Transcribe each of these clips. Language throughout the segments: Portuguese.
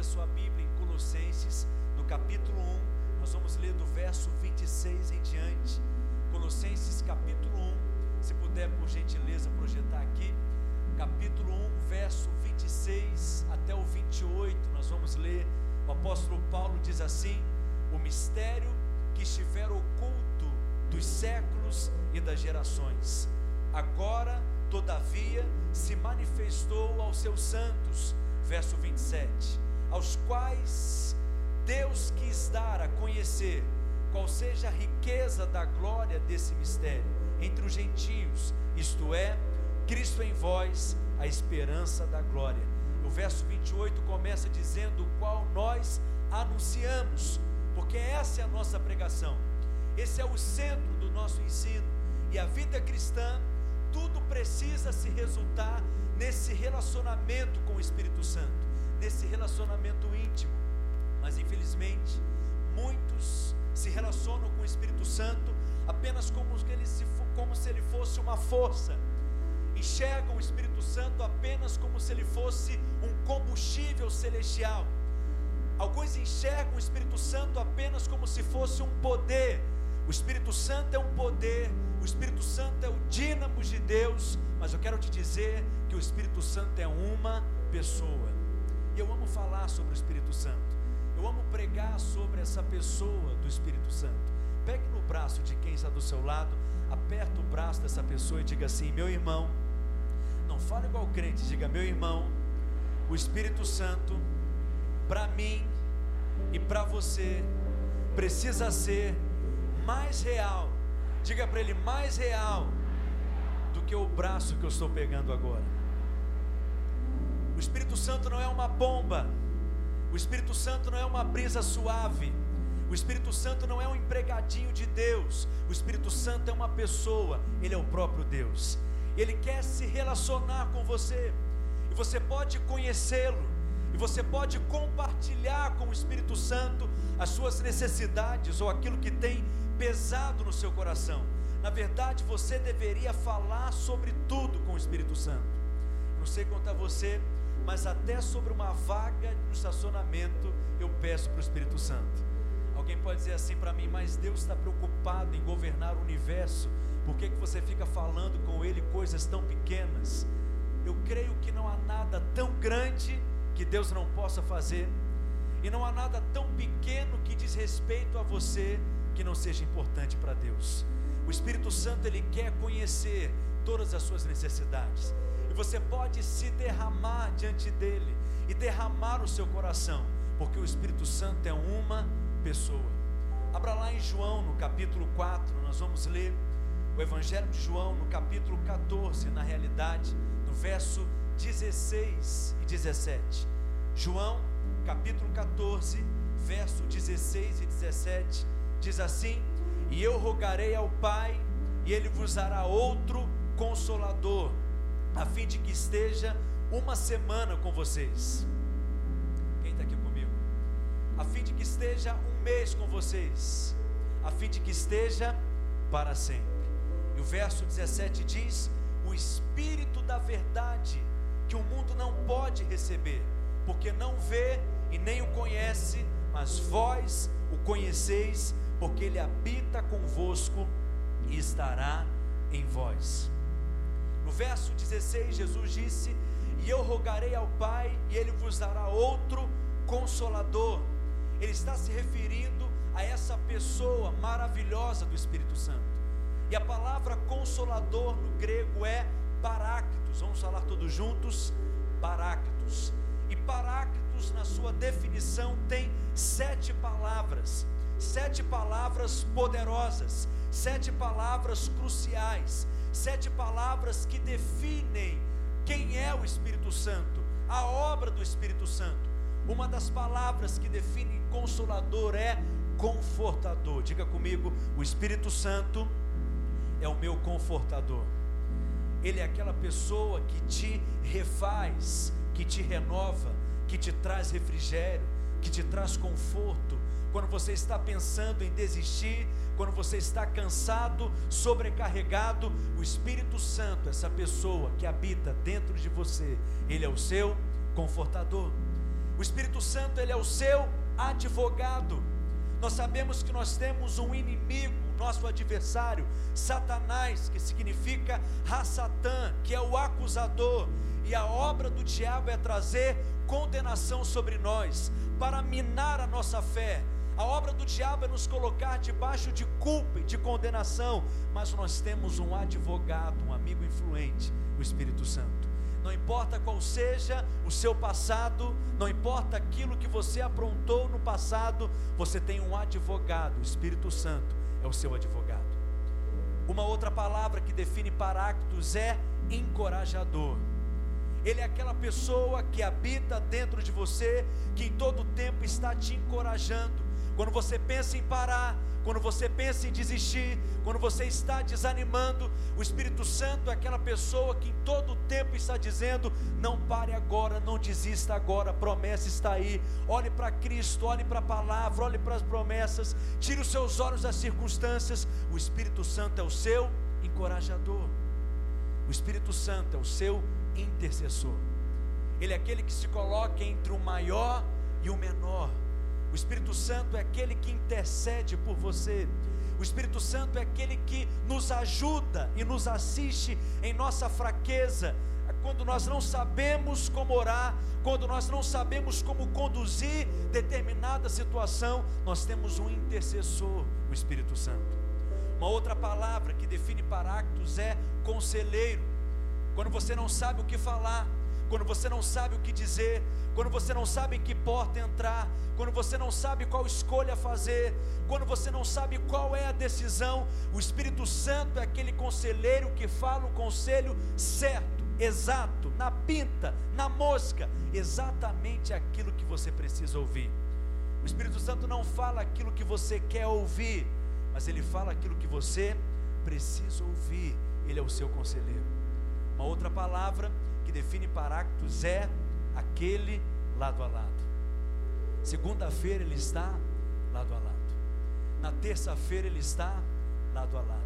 a sua Bíblia em Colossenses, no capítulo 1, nós vamos ler do verso 26 em diante. Colossenses capítulo 1, se puder por gentileza projetar aqui, capítulo 1, verso 26 até o 28, nós vamos ler. O apóstolo Paulo diz assim: O mistério que estiver oculto dos séculos e das gerações, agora, todavia, se manifestou aos seus santos, verso 27, aos quais Deus quis dar a conhecer qual seja a riqueza da glória desse mistério entre os gentios, isto é, Cristo em vós, a esperança da glória. O verso 28 começa dizendo qual nós anunciamos, porque essa é a nossa pregação. Esse é o centro do nosso ensino. E a vida cristã, tudo precisa se resultar nesse relacionamento com o Espírito Santo, nesse relacionamento íntimo. Mas infelizmente, muitos se relacionam com o Espírito Santo apenas como, se, como se ele fosse uma força. Enxergam o Espírito Santo apenas como se ele fosse um combustível celestial. Alguns enxergam o Espírito Santo apenas como se fosse um poder. O Espírito Santo é um poder, o Espírito Santo é o dínamo de Deus, mas eu quero te dizer que o Espírito Santo é uma pessoa. E eu amo falar sobre o Espírito Santo. Eu amo pregar sobre essa pessoa do Espírito Santo. Pegue no braço de quem está do seu lado, aperta o braço dessa pessoa e diga assim: Meu irmão, não fale igual crente, diga: Meu irmão, o Espírito Santo, para mim e para você, precisa ser mais real. Diga para ele: mais real do que o braço que eu estou pegando agora. O Espírito Santo não é uma bomba. O Espírito Santo não é uma brisa suave. O Espírito Santo não é um empregadinho de Deus. O Espírito Santo é uma pessoa. Ele é o próprio Deus. Ele quer se relacionar com você. E você pode conhecê-lo. E você pode compartilhar com o Espírito Santo as suas necessidades ou aquilo que tem pesado no seu coração. Na verdade, você deveria falar sobre tudo com o Espírito Santo. Não sei quanto a você, mas até sobre uma vaga no estacionamento eu peço para o Espírito Santo. Alguém pode dizer assim para mim, mas Deus está preocupado em governar o universo, por que, que você fica falando com Ele coisas tão pequenas? Eu creio que não há nada tão grande que Deus não possa fazer, e não há nada tão pequeno que diz respeito a você que não seja importante para Deus. O Espírito Santo ele quer conhecer todas as suas necessidades. E você pode se derramar diante dele e derramar o seu coração, porque o Espírito Santo é uma pessoa. Abra lá em João, no capítulo 4, nós vamos ler o Evangelho de João, no capítulo 14, na realidade, no verso 16 e 17. João, capítulo 14, verso 16 e 17, diz assim: E eu rogarei ao Pai, e ele vos dará outro consolador, a fim de que esteja uma semana com vocês. Quem está aqui comigo? A fim de que esteja um mês com vocês, a fim de que esteja para sempre. E o verso 17 diz: O Espírito da Verdade, que o mundo não pode receber, porque não vê e nem o conhece, mas vós o conheceis, porque ele habita convosco e estará em vós. No verso 16, Jesus disse: E eu rogarei ao Pai, e ele vos dará outro consolador. Ele está se referindo a essa pessoa maravilhosa do Espírito Santo. E a palavra consolador no grego é paráctos. Vamos falar todos juntos? Paráctos. E paráctos, na sua definição, tem sete palavras. Sete palavras poderosas. Sete palavras cruciais. Sete palavras que definem quem é o Espírito Santo, a obra do Espírito Santo. Uma das palavras que define consolador é confortador. Diga comigo, o Espírito Santo é o meu confortador. Ele é aquela pessoa que te refaz, que te renova, que te traz refrigério, que te traz conforto. Quando você está pensando em desistir, quando você está cansado, sobrecarregado, o Espírito Santo, essa pessoa que habita dentro de você, ele é o seu confortador. O Espírito Santo, ele é o seu advogado. Nós sabemos que nós temos um inimigo, nosso adversário, Satanás, que significa Rassatã, que é o acusador. E a obra do diabo é trazer condenação sobre nós, para minar a nossa fé. A obra do diabo é nos colocar debaixo de culpa e de condenação, mas nós temos um advogado, um amigo influente, o Espírito Santo. Não importa qual seja o seu passado, não importa aquilo que você aprontou no passado, você tem um advogado, o Espírito Santo é o seu advogado. Uma outra palavra que define Paráctos é encorajador. Ele é aquela pessoa que habita dentro de você, que em todo tempo está te encorajando. Quando você pensa em parar, quando você pensa em desistir, quando você está desanimando, o Espírito Santo é aquela pessoa que em todo tempo está dizendo: não pare agora, não desista agora, a promessa está aí. Olhe para Cristo, olhe para a palavra, olhe para as promessas, tire os seus olhos das circunstâncias. O Espírito Santo é o seu encorajador, o Espírito Santo é o seu intercessor. Ele é aquele que se coloca entre o maior e o menor. O Espírito Santo é aquele que intercede por você. O Espírito Santo é aquele que nos ajuda e nos assiste em nossa fraqueza, quando nós não sabemos como orar, quando nós não sabemos como conduzir determinada situação, nós temos um intercessor, o Espírito Santo. Uma outra palavra que define Paráctos é conselheiro quando você não sabe o que falar, quando você não sabe o que dizer, quando você não sabe em que porta entrar, quando você não sabe qual escolha fazer, quando você não sabe qual é a decisão, o Espírito Santo é aquele conselheiro que fala o conselho certo, exato, na pinta, na mosca, exatamente aquilo que você precisa ouvir. O Espírito Santo não fala aquilo que você quer ouvir, mas ele fala aquilo que você precisa ouvir. Ele é o seu conselheiro. Uma outra palavra que define Paráctos é aquele lado a lado. Segunda-feira ele está lado a lado. Na terça-feira ele está lado a lado.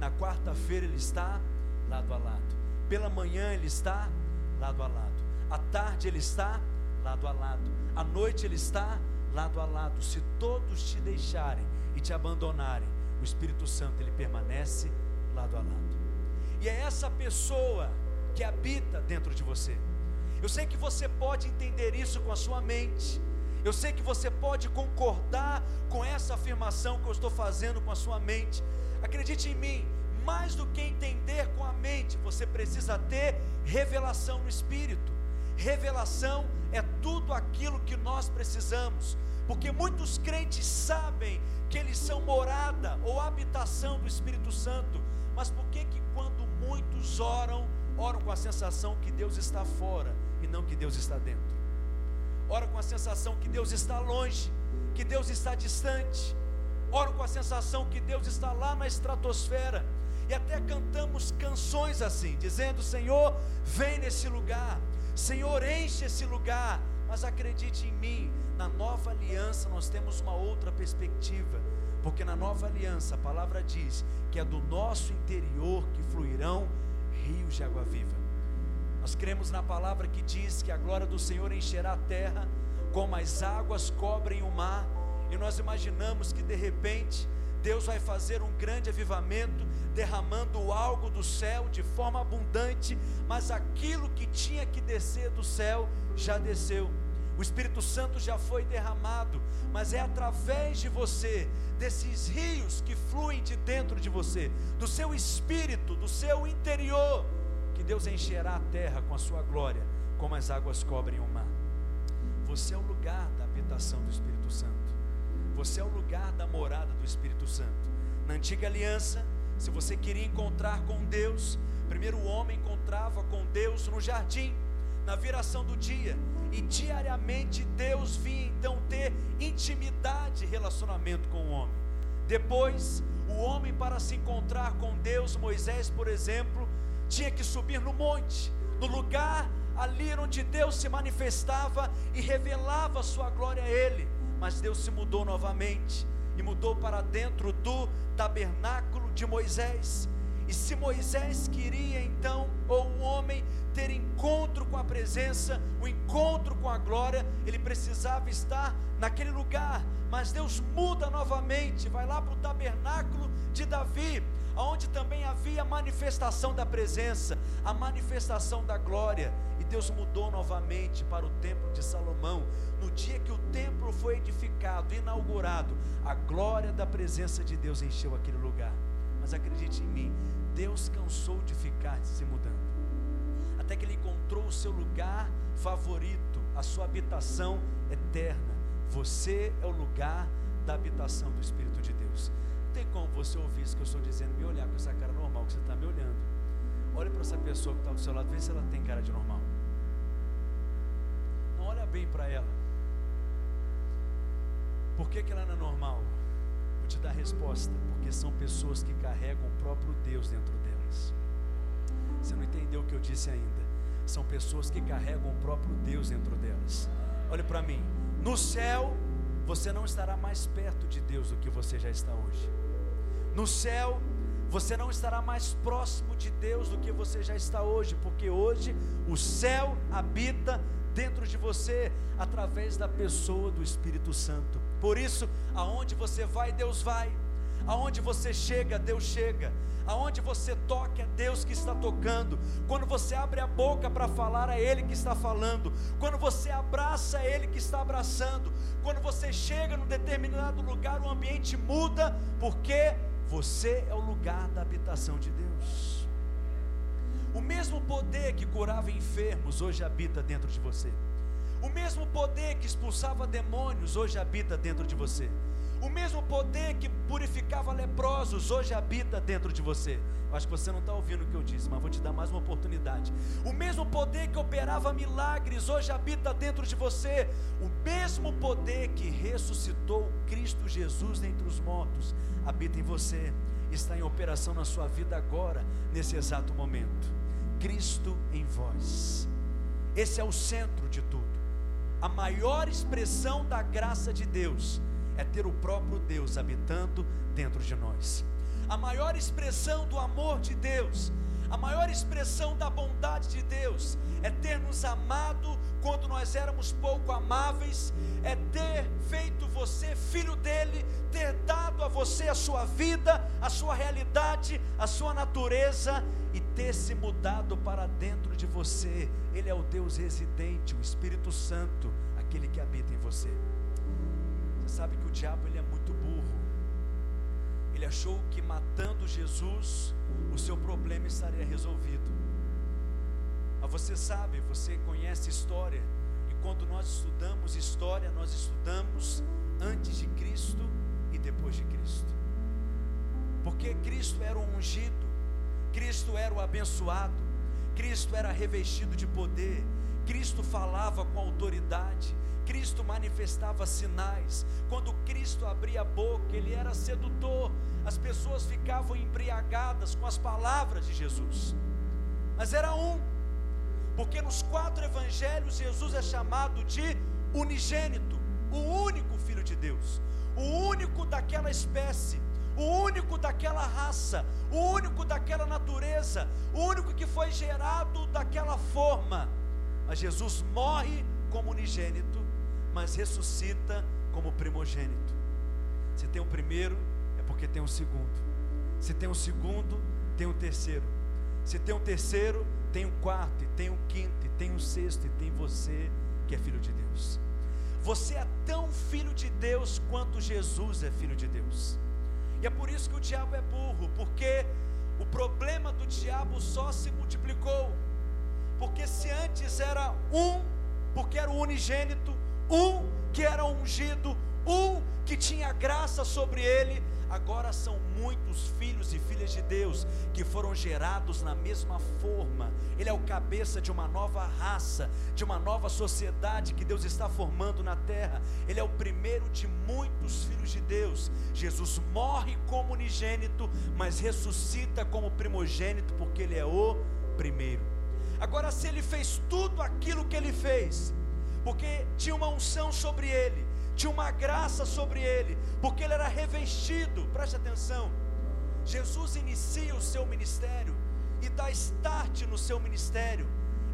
Na quarta-feira ele está lado a lado. Pela manhã ele está lado a lado. À tarde ele está lado a lado. À noite ele está lado a lado. Se todos te deixarem e te abandonarem, o Espírito Santo ele permanece lado a lado e é essa pessoa que habita dentro de você. Eu sei que você pode entender isso com a sua mente, eu sei que você pode concordar com essa afirmação que eu estou fazendo com a sua mente. Acredite em mim, mais do que entender com a mente, você precisa ter revelação no espírito. Revelação é tudo aquilo que nós precisamos, porque muitos crentes sabem que eles são morada ou habitação do Espírito Santo, mas por que que quando muitos oram, oram com a sensação que Deus está fora e não que Deus está dentro. Oram com a sensação que Deus está longe, que Deus está distante. Oram com a sensação que Deus está lá na estratosfera. E até cantamos canções assim, dizendo: Senhor, vem nesse lugar. Senhor, enche esse lugar. Mas acredite em mim, na nova aliança nós temos uma outra perspectiva porque na nova aliança a palavra diz que é do nosso interior que fluirão rios de água viva. Nós cremos na palavra que diz que a glória do Senhor encherá a terra, como as águas cobrem o mar, e nós imaginamos que de repente Deus vai fazer um grande avivamento, derramando algo do céu de forma abundante, mas aquilo que tinha que descer do céu já desceu. O Espírito Santo já foi derramado, mas é através de você, desses rios que fluem de dentro de você, do seu espírito, do seu interior, que Deus encherá a terra com a sua glória, como as águas cobrem o mar. Você é o lugar da habitação do Espírito Santo. Você é o lugar da morada do Espírito Santo. Na antiga aliança, se você queria encontrar com Deus, primeiro o homem encontrava com Deus no jardim, na viração do dia, e diariamente Deus vinha então ter intimidade e relacionamento com o homem. Depois, o homem para se encontrar com Deus, Moisés, por exemplo, tinha que subir no monte, no lugar ali onde Deus se manifestava e revelava a sua glória a ele. Mas Deus se mudou novamente e mudou para dentro do tabernáculo de Moisés. E se Moisés queria então, ou o homem, ter encontro com a presença, o encontro com a glória, ele precisava estar naquele lugar. Mas Deus muda novamente, vai lá para o tabernáculo de Davi, onde também havia a manifestação da presença, a manifestação da glória. E Deus mudou novamente para o templo de Salomão. No dia que o templo foi edificado, inaugurado, a glória da presença de Deus encheu aquele lugar. Mas acredite em mim, Deus cansou de ficar se mudando. Até que ele encontrou o seu lugar favorito, a sua habitação eterna. Você é o lugar da habitação do Espírito de Deus tem como você ouvir isso que eu estou dizendo, me olhar com essa cara normal que você está me olhando. Olhe para essa pessoa que está do seu lado, vê se ela tem cara de normal. Não olha bem para ela. Por que, que ela não é normal? Te dar resposta. Porque são pessoas que carregam o próprio Deus dentro delas. Você não entendeu o que eu disse ainda. São pessoas que carregam o próprio Deus dentro delas. Olhe para mim. No céu, você não estará mais perto de Deus do que você já está hoje. No céu, você não estará mais próximo de Deus do que você já está hoje, porque hoje o céu habita dentro de você através da pessoa do Espírito Santo. Por isso, aonde você vai, Deus vai. Aonde você chega, Deus chega. Aonde você toca, é Deus que está tocando. Quando você abre a boca para falar, é Ele que está falando. Quando você abraça, é Ele que está abraçando. Quando você chega num determinado lugar, o ambiente muda, porque você é o lugar da habitação de Deus. O mesmo poder que curava enfermos hoje habita dentro de você. O mesmo poder que expulsava demônios hoje habita dentro de você. O mesmo poder que purificava leprosos hoje habita dentro de você. Eu acho que você não está ouvindo o que eu disse, mas vou te dar mais uma oportunidade. O mesmo poder que operava milagres hoje habita dentro de você. O mesmo poder que ressuscitou Cristo Jesus dentre os mortos habita em você. Está em operação na sua vida agora, nesse exato momento. Cristo em vós. Esse é o centro de tudo. A maior expressão da graça de Deus é ter o próprio Deus habitando dentro de nós. A maior expressão do amor de Deus, a maior expressão da bondade de Deus é ter nos amado quando nós éramos pouco amáveis, é ter feito você filho dele, ter dado a você a sua vida, a sua realidade, a sua natureza e ter se mudado para dentro de você. Ele é o Deus residente, o Espírito Santo, aquele que habita em você. Você sabe que o diabo ele é. Ele achou que matando Jesus, o seu problema estaria resolvido. Mas você sabe, você conhece história, e quando nós estudamos história, nós estudamos antes de Cristo e depois de Cristo. Porque Cristo era o ungido, Cristo era o abençoado, Cristo era revestido de poder, Cristo falava com autoridade, Cristo manifestava sinais. Quando Cristo abria a boca, ele era sedutor. As pessoas ficavam embriagadas com as palavras de Jesus. Mas era um. Porque nos quatro evangelhos Jesus é chamado de unigênito, o único filho de Deus, o único daquela espécie, o único daquela raça, o único daquela natureza, o único que foi gerado daquela forma. Mas Jesus morre como unigênito mas ressuscita como primogênito. Se tem o primeiro, é porque tem o segundo. Se tem o segundo, tem o terceiro. Se tem o terceiro, tem o quarto, e tem o quinto, e tem o sexto, e tem você que é filho de Deus. Você é tão filho de Deus quanto Jesus é filho de Deus. E é por isso que o diabo é burro, porque o problema do diabo só se multiplicou. Porque se antes era um, porque era o unigênito, um que era ungido, um que tinha graça sobre ele, agora são muitos filhos e filhas de Deus que foram gerados na mesma forma. Ele é o cabeça de uma nova raça, de uma nova sociedade que Deus está formando na terra. Ele é o primeiro de muitos filhos de Deus. Jesus morre como unigênito, mas ressuscita como primogênito, porque ele é o primeiro. Agora, se ele fez tudo aquilo que ele fez, porque tinha uma unção sobre ele, tinha uma graça sobre ele, porque ele era revestido, preste atenção. Jesus inicia o seu ministério e dá start no seu ministério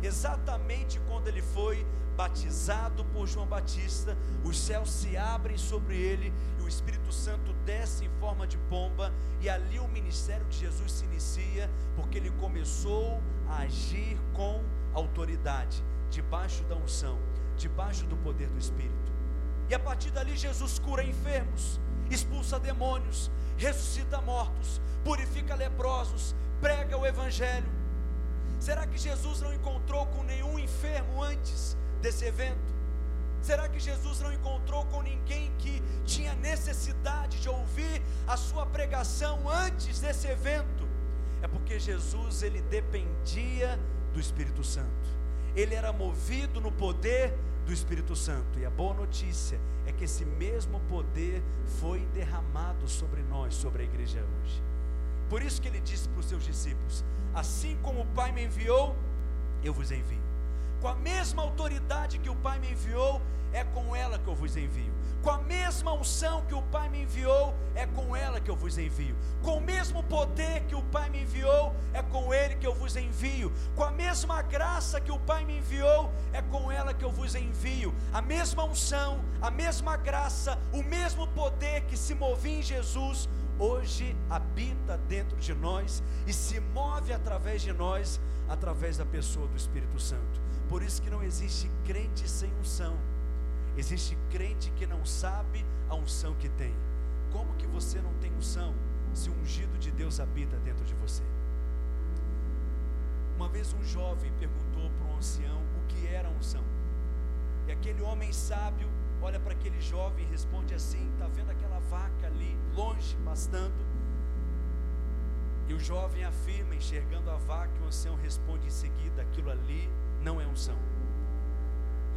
exatamente quando ele foi batizado por João Batista, os céus se abrem sobre ele e o Espírito Santo desce em forma de pomba, e ali o ministério de Jesus se inicia, porque ele começou a agir com autoridade, debaixo da unção, debaixo do poder do Espírito. E a partir dali Jesus cura enfermos, expulsa demônios, ressuscita mortos, purifica leprosos, prega o evangelho. Será que Jesus não encontrou com nenhum enfermo antes desse evento? Será que Jesus não encontrou com ninguém que tinha necessidade de ouvir a sua pregação antes desse evento? É porque Jesus ele dependia do Espírito Santo. Ele era movido no poder do Espírito Santo. E a boa notícia é que esse mesmo poder foi derramado sobre nós, sobre a igreja hoje. Por isso que ele disse para os seus discípulos: Assim como o Pai me enviou, eu vos envio. Com a mesma autoridade que o Pai me enviou, é com ela que eu vos envio. Com a mesma unção que o Pai me enviou, é com ela que eu vos envio. Com o mesmo poder que o Pai me enviou, é com ele que eu vos envio. Com a mesma graça que o Pai me enviou, é com ela que eu vos envio. A mesma unção, a mesma graça, o mesmo poder que se movia em Jesus, hoje habita dentro de nós e se move através de nós, através da pessoa do Espírito Santo. Por isso que não existe crente sem unção. Existe crente que não sabe a unção que tem. Como que você não tem unção se o ungido de Deus habita dentro de você? Uma vez um jovem perguntou para um ancião o que era unção. E aquele homem sábio olha para aquele jovem e responde assim: está vendo aquela vaca ali, longe, pastando? E o jovem afirma, enxergando a vaca, o ancião responde em seguida: aquilo ali não é unção.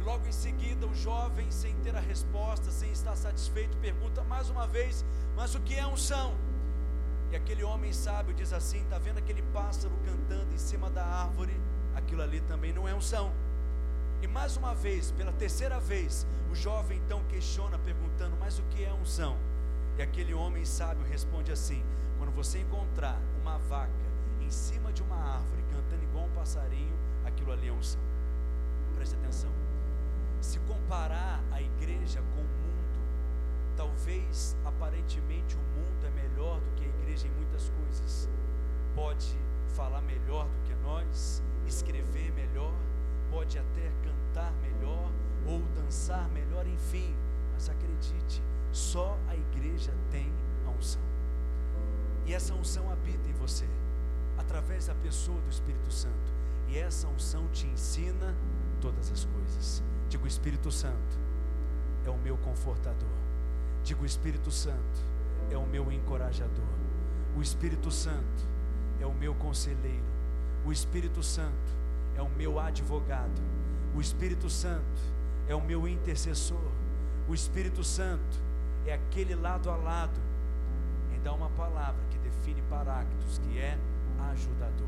E logo em seguida, o jovem, sem ter a resposta, sem estar satisfeito, pergunta mais uma vez: Mas o que é unção? E aquele homem sábio diz assim: Está vendo aquele pássaro cantando em cima da árvore? Aquilo ali também não é unção. E mais uma vez, pela terceira vez, o jovem então questiona, perguntando: Mas o que é unção? E aquele homem sábio responde assim: Quando você encontrar uma vaca em cima de uma árvore cantando igual um passarinho, aquilo ali é unção. Preste atenção. Se comparar a igreja com o mundo, talvez aparentemente o mundo é melhor do que a igreja em muitas coisas. Pode falar melhor do que nós, escrever melhor, pode até cantar melhor ou dançar melhor, enfim. Mas acredite, só a igreja tem a unção. E essa unção habita em você, através da pessoa do Espírito Santo. E essa unção te ensina todas as coisas. Digo, o Espírito Santo é o meu confortador. Digo, o Espírito Santo é o meu encorajador. O Espírito Santo é o meu conselheiro. O Espírito Santo é o meu advogado. O Espírito Santo é o meu intercessor. O Espírito Santo é aquele lado a lado. Em dar uma palavra que define Paráctos, que é ajudador.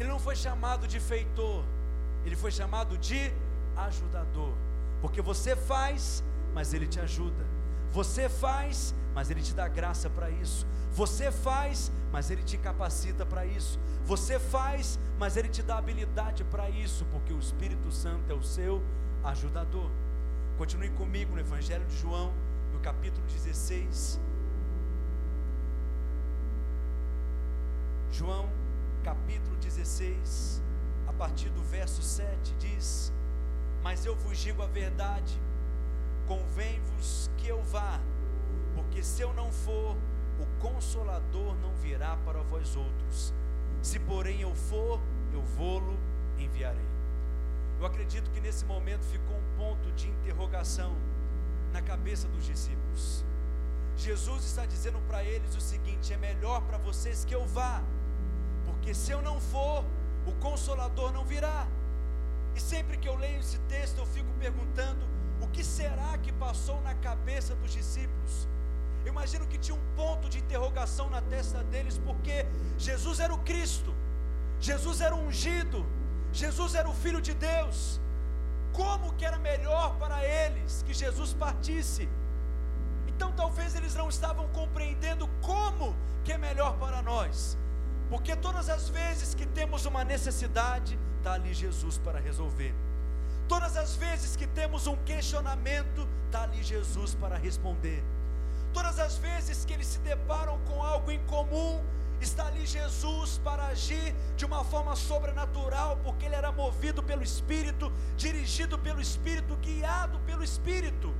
Ele não foi chamado de feitor, ele foi chamado de ajudador. Porque você faz, mas ele te ajuda. Você faz, mas ele te dá graça para isso. Você faz, mas ele te capacita para isso. Você faz, mas ele te dá habilidade para isso, porque o Espírito Santo é o seu ajudador. Continue comigo no Evangelho de João, no capítulo 16. João capítulo 16, a partir do verso 7, diz: Mas eu vos digo a verdade, convém-vos que eu vá, porque se eu não for, o consolador não virá para vós outros. Se porém eu for, eu vou-lo enviarei. Eu acredito que nesse momento ficou um ponto de interrogação na cabeça dos discípulos. Jesus está dizendo para eles o seguinte: é melhor para vocês que eu vá, porque se eu não for, o consolador não virá. E sempre que eu leio esse texto, eu fico perguntando: o que será que passou na cabeça dos discípulos? Eu imagino que tinha um ponto de interrogação na testa deles, porque Jesus era o Cristo, Jesus era o ungido, Jesus era o Filho de Deus. Como que era melhor para eles que Jesus partisse? Então talvez eles não estavam compreendendo como que é melhor para nós. Porque todas as vezes que temos uma necessidade, está ali Jesus para resolver. Todas as vezes que temos um questionamento, está ali Jesus para responder. Todas as vezes que eles se deparam com algo incomum, está ali Jesus para agir de uma forma sobrenatural, porque ele era movido pelo Espírito, dirigido pelo Espírito, guiado pelo Espírito.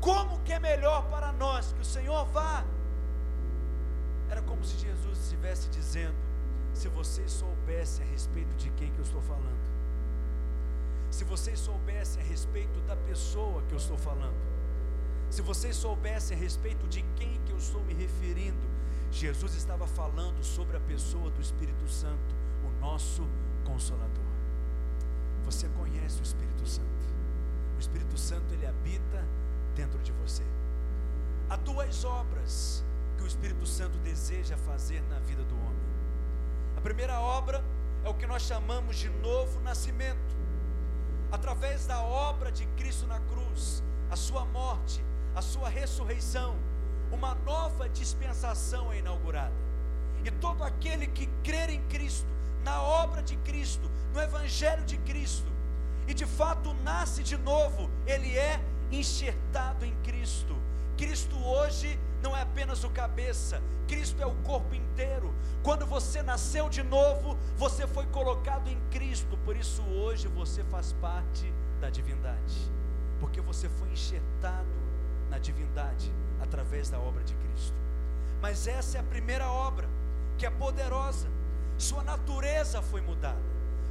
Como que é melhor para nós que o Senhor vá? Era como se Jesus estivesse dizendo: se vocês soubessem a respeito de quem que eu estou falando, se vocês soubessem a respeito da pessoa que eu estou falando, se vocês soubessem a respeito de quem que eu estou me referindo, Jesus estava falando sobre a pessoa do Espírito Santo, o nosso consolador. Você conhece o Espírito Santo? O Espírito Santo ele habita dentro de você. Há duas obras que o Espírito Santo deseja fazer na vida do homem. A primeira obra é o que nós chamamos de novo nascimento. Através da obra de Cristo na cruz, a sua morte, a sua ressurreição, uma nova dispensação é inaugurada. E todo aquele que crer em Cristo, na obra de Cristo, no Evangelho de Cristo, e de fato nasce de novo, ele é enxertado em Cristo. Cristo hoje não é apenas o cabeça, Cristo é o corpo inteiro. Quando você nasceu de novo, você foi colocado em Cristo, por isso hoje você faz parte da divindade, porque você foi enxertado na divindade através da obra de Cristo. Mas essa é a primeira obra, que é poderosa. Sua natureza foi mudada,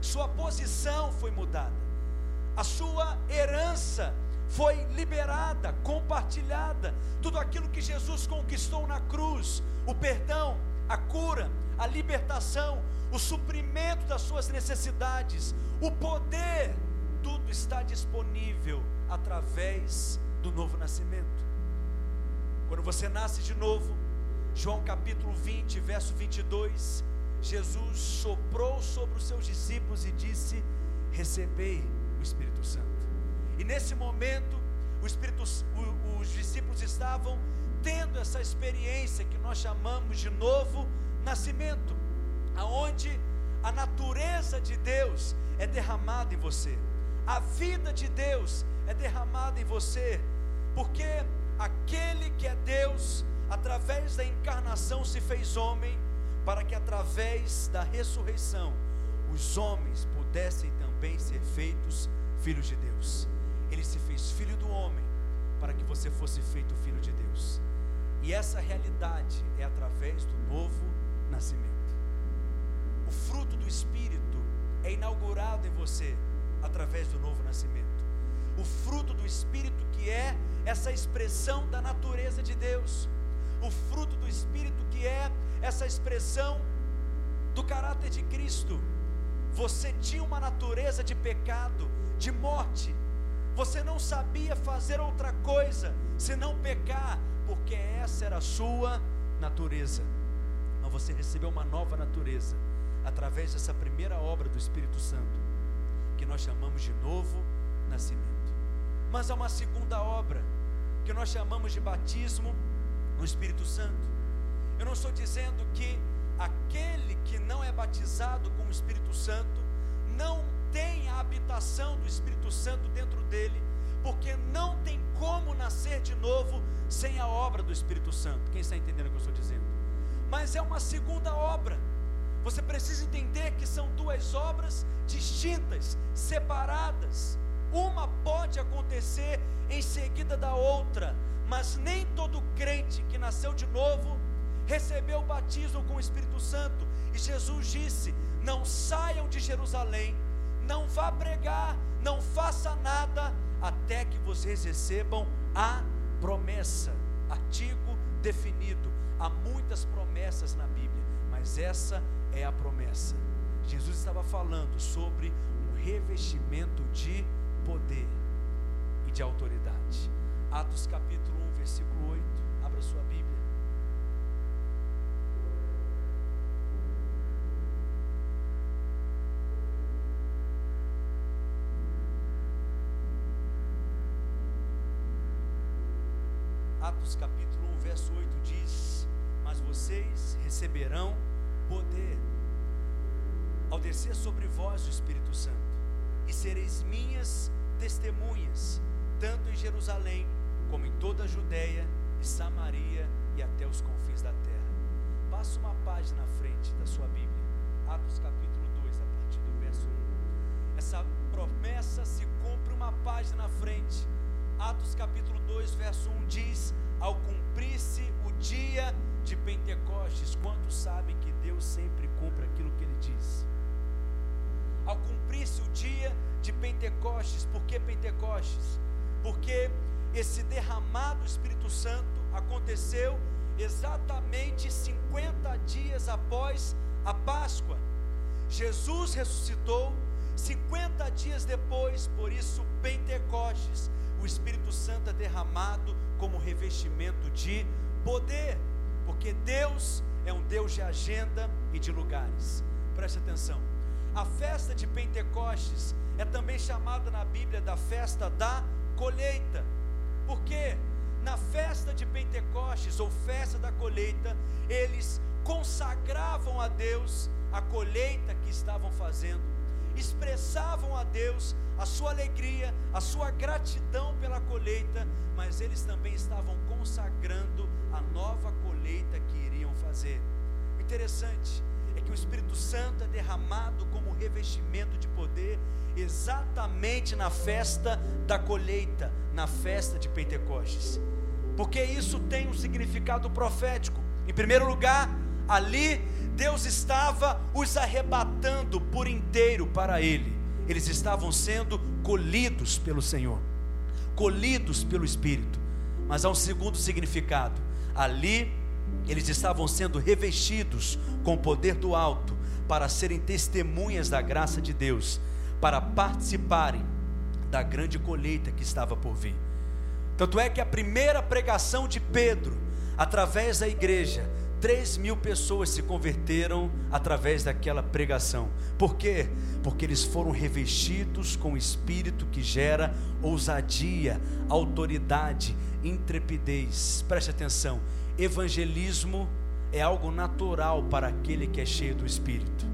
sua posição foi mudada, a sua herança foi liberada, compartilhada. Tudo aquilo que Jesus conquistou na cruz, o perdão, a cura, a libertação, o suprimento das suas necessidades, o poder, tudo está disponível através do novo nascimento. Quando você nasce de novo, João capítulo 20, verso 22, Jesus soprou sobre os seus discípulos e disse: Recebei o Espírito Santo. E nesse momento, Espírito, os discípulos estavam tendo essa experiência que nós chamamos de novo nascimento, aonde a natureza de Deus é derramada em você, a vida de Deus é derramada em você, porque aquele que é Deus, através da encarnação se fez homem, para que através da ressurreição os homens pudessem também ser feitos filhos de Deus. Ele se fez filho do homem para que você fosse feito filho de Deus. E essa realidade é através do novo nascimento. O fruto do Espírito é inaugurado em você através do novo nascimento. O fruto do Espírito, que é essa expressão da natureza de Deus. O fruto do Espírito, que é essa expressão do caráter de Cristo. Você tinha uma natureza de pecado, de morte, você não sabia fazer outra coisa senão pecar, porque essa era a sua natureza. Mas você recebeu uma nova natureza através dessa primeira obra do Espírito Santo, que nós chamamos de novo nascimento. Mas há uma segunda obra, que nós chamamos de batismo no Espírito Santo. Eu não estou dizendo que aquele que não é batizado com o Espírito Santo não tem a habitação do Espírito Santo dentro dele, porque não tem como nascer de novo sem a obra do Espírito Santo. Quem está entendendo o que eu estou dizendo? Mas é uma segunda obra. Você precisa entender que são duas obras distintas, separadas. Uma pode acontecer em seguida da outra, mas nem todo crente que nasceu de novo recebeu o batismo com o Espírito Santo. E Jesus disse: Não saiam de Jerusalém não vá pregar, não faça nada, até que vocês recebam a promessa. Artigo definido. Há muitas promessas na Bíblia, mas essa é a promessa. Jesus estava falando sobre um revestimento de poder e de autoridade. Atos capítulo 1, versículo 8. Atos capítulo 1, verso 8 diz: Mas vocês receberão poder ao descer sobre vós o Espírito Santo, e sereis minhas testemunhas, tanto em Jerusalém, como em toda a Judéia e Samaria e até os confins da terra. Passa uma página à frente da sua Bíblia, Atos capítulo 2, a partir do verso 1. Essa promessa se cumpre uma página à frente. Atos capítulo 2, verso 1 diz: Ao cumprir-se o dia de Pentecostes, quantos sabem que Deus sempre cumpre aquilo que ele diz? Ao cumprir-se o dia de Pentecostes, por que Pentecostes? Porque esse derramado Espírito Santo aconteceu exatamente 50 dias após a Páscoa. Jesus ressuscitou 50 dias depois, por isso Pentecostes, o Espírito Santo é derramado como revestimento de poder, porque Deus é um Deus de agenda e de lugares. Preste atenção. A festa de Pentecostes é também chamada na Bíblia da festa da colheita. Porque na festa de Pentecostes ou festa da colheita, eles consagravam a Deus a colheita que estavam fazendo, expressavam a Deus a sua alegria, a sua gratidão pela colheita, mas eles também estavam consagrando a nova colheita que iriam fazer. Interessante é que o Espírito Santo é derramado como revestimento de poder exatamente na festa da colheita, na festa de Pentecostes. Porque isso tem um significado profético. Em primeiro lugar, ali Deus estava os arrebatando por inteiro para Ele. Eles estavam sendo colhidos pelo Senhor, colhidos pelo Espírito. Mas há um segundo significado. Ali eles estavam sendo revestidos com o poder do alto para serem testemunhas da graça de Deus, para participarem da grande colheita que estava por vir. Tanto é que a primeira pregação de Pedro, através da igreja, 3 mil pessoas se converteram através daquela pregação. Por quê? Porque eles foram revestidos com o espírito que gera ousadia, autoridade, intrepidez. Preste atenção evangelismo é algo natural para aquele que é cheio do Espírito.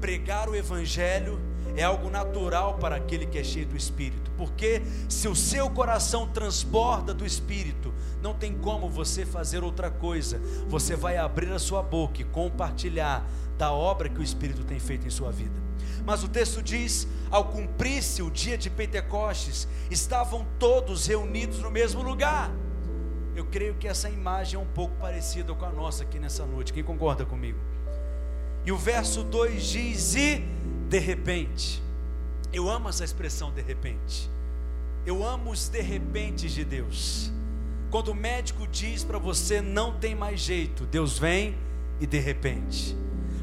Pregar o Evangelho é algo natural para aquele que é cheio do Espírito, porque se o seu coração transborda do Espírito, não tem como você fazer outra coisa, você vai abrir a sua boca e compartilhar da obra que o Espírito tem feito em sua vida. Mas o texto diz: ao cumprir-se o dia de Pentecostes, estavam todos reunidos no mesmo lugar. Eu creio que essa imagem é um pouco parecida com a nossa aqui nessa noite. Quem concorda comigo? E o verso 2 diz: E de repente. Eu amo essa expressão de repente. Eu amo os de repente de Deus. Quando o médico diz para você não tem mais jeito, Deus vem e de repente.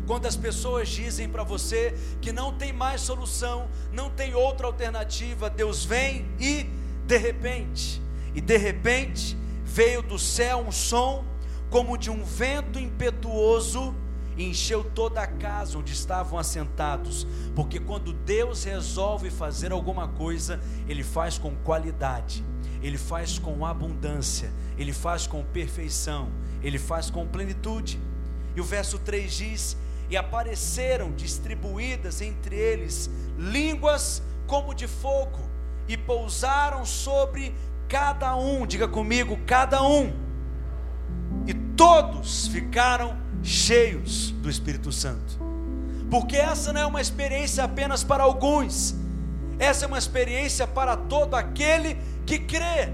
Quando as pessoas dizem para você que não tem mais solução, não tem outra alternativa, Deus vem e de repente. E de repente, veio do céu um som como de um vento impetuoso e encheu toda a casa onde estavam assentados, porque quando Deus resolve fazer alguma coisa, Ele faz com qualidade, Ele faz com abundância, Ele faz com perfeição, Ele faz com plenitude. E o verso 3 diz: E apareceram distribuídas entre eles línguas como de fogo, e pousaram sobre cada um, diga comigo, cada um. E todos ficaram cheios do Espírito Santo. Porque essa não é uma experiência apenas para alguns, essa é uma experiência para todo aquele que crê.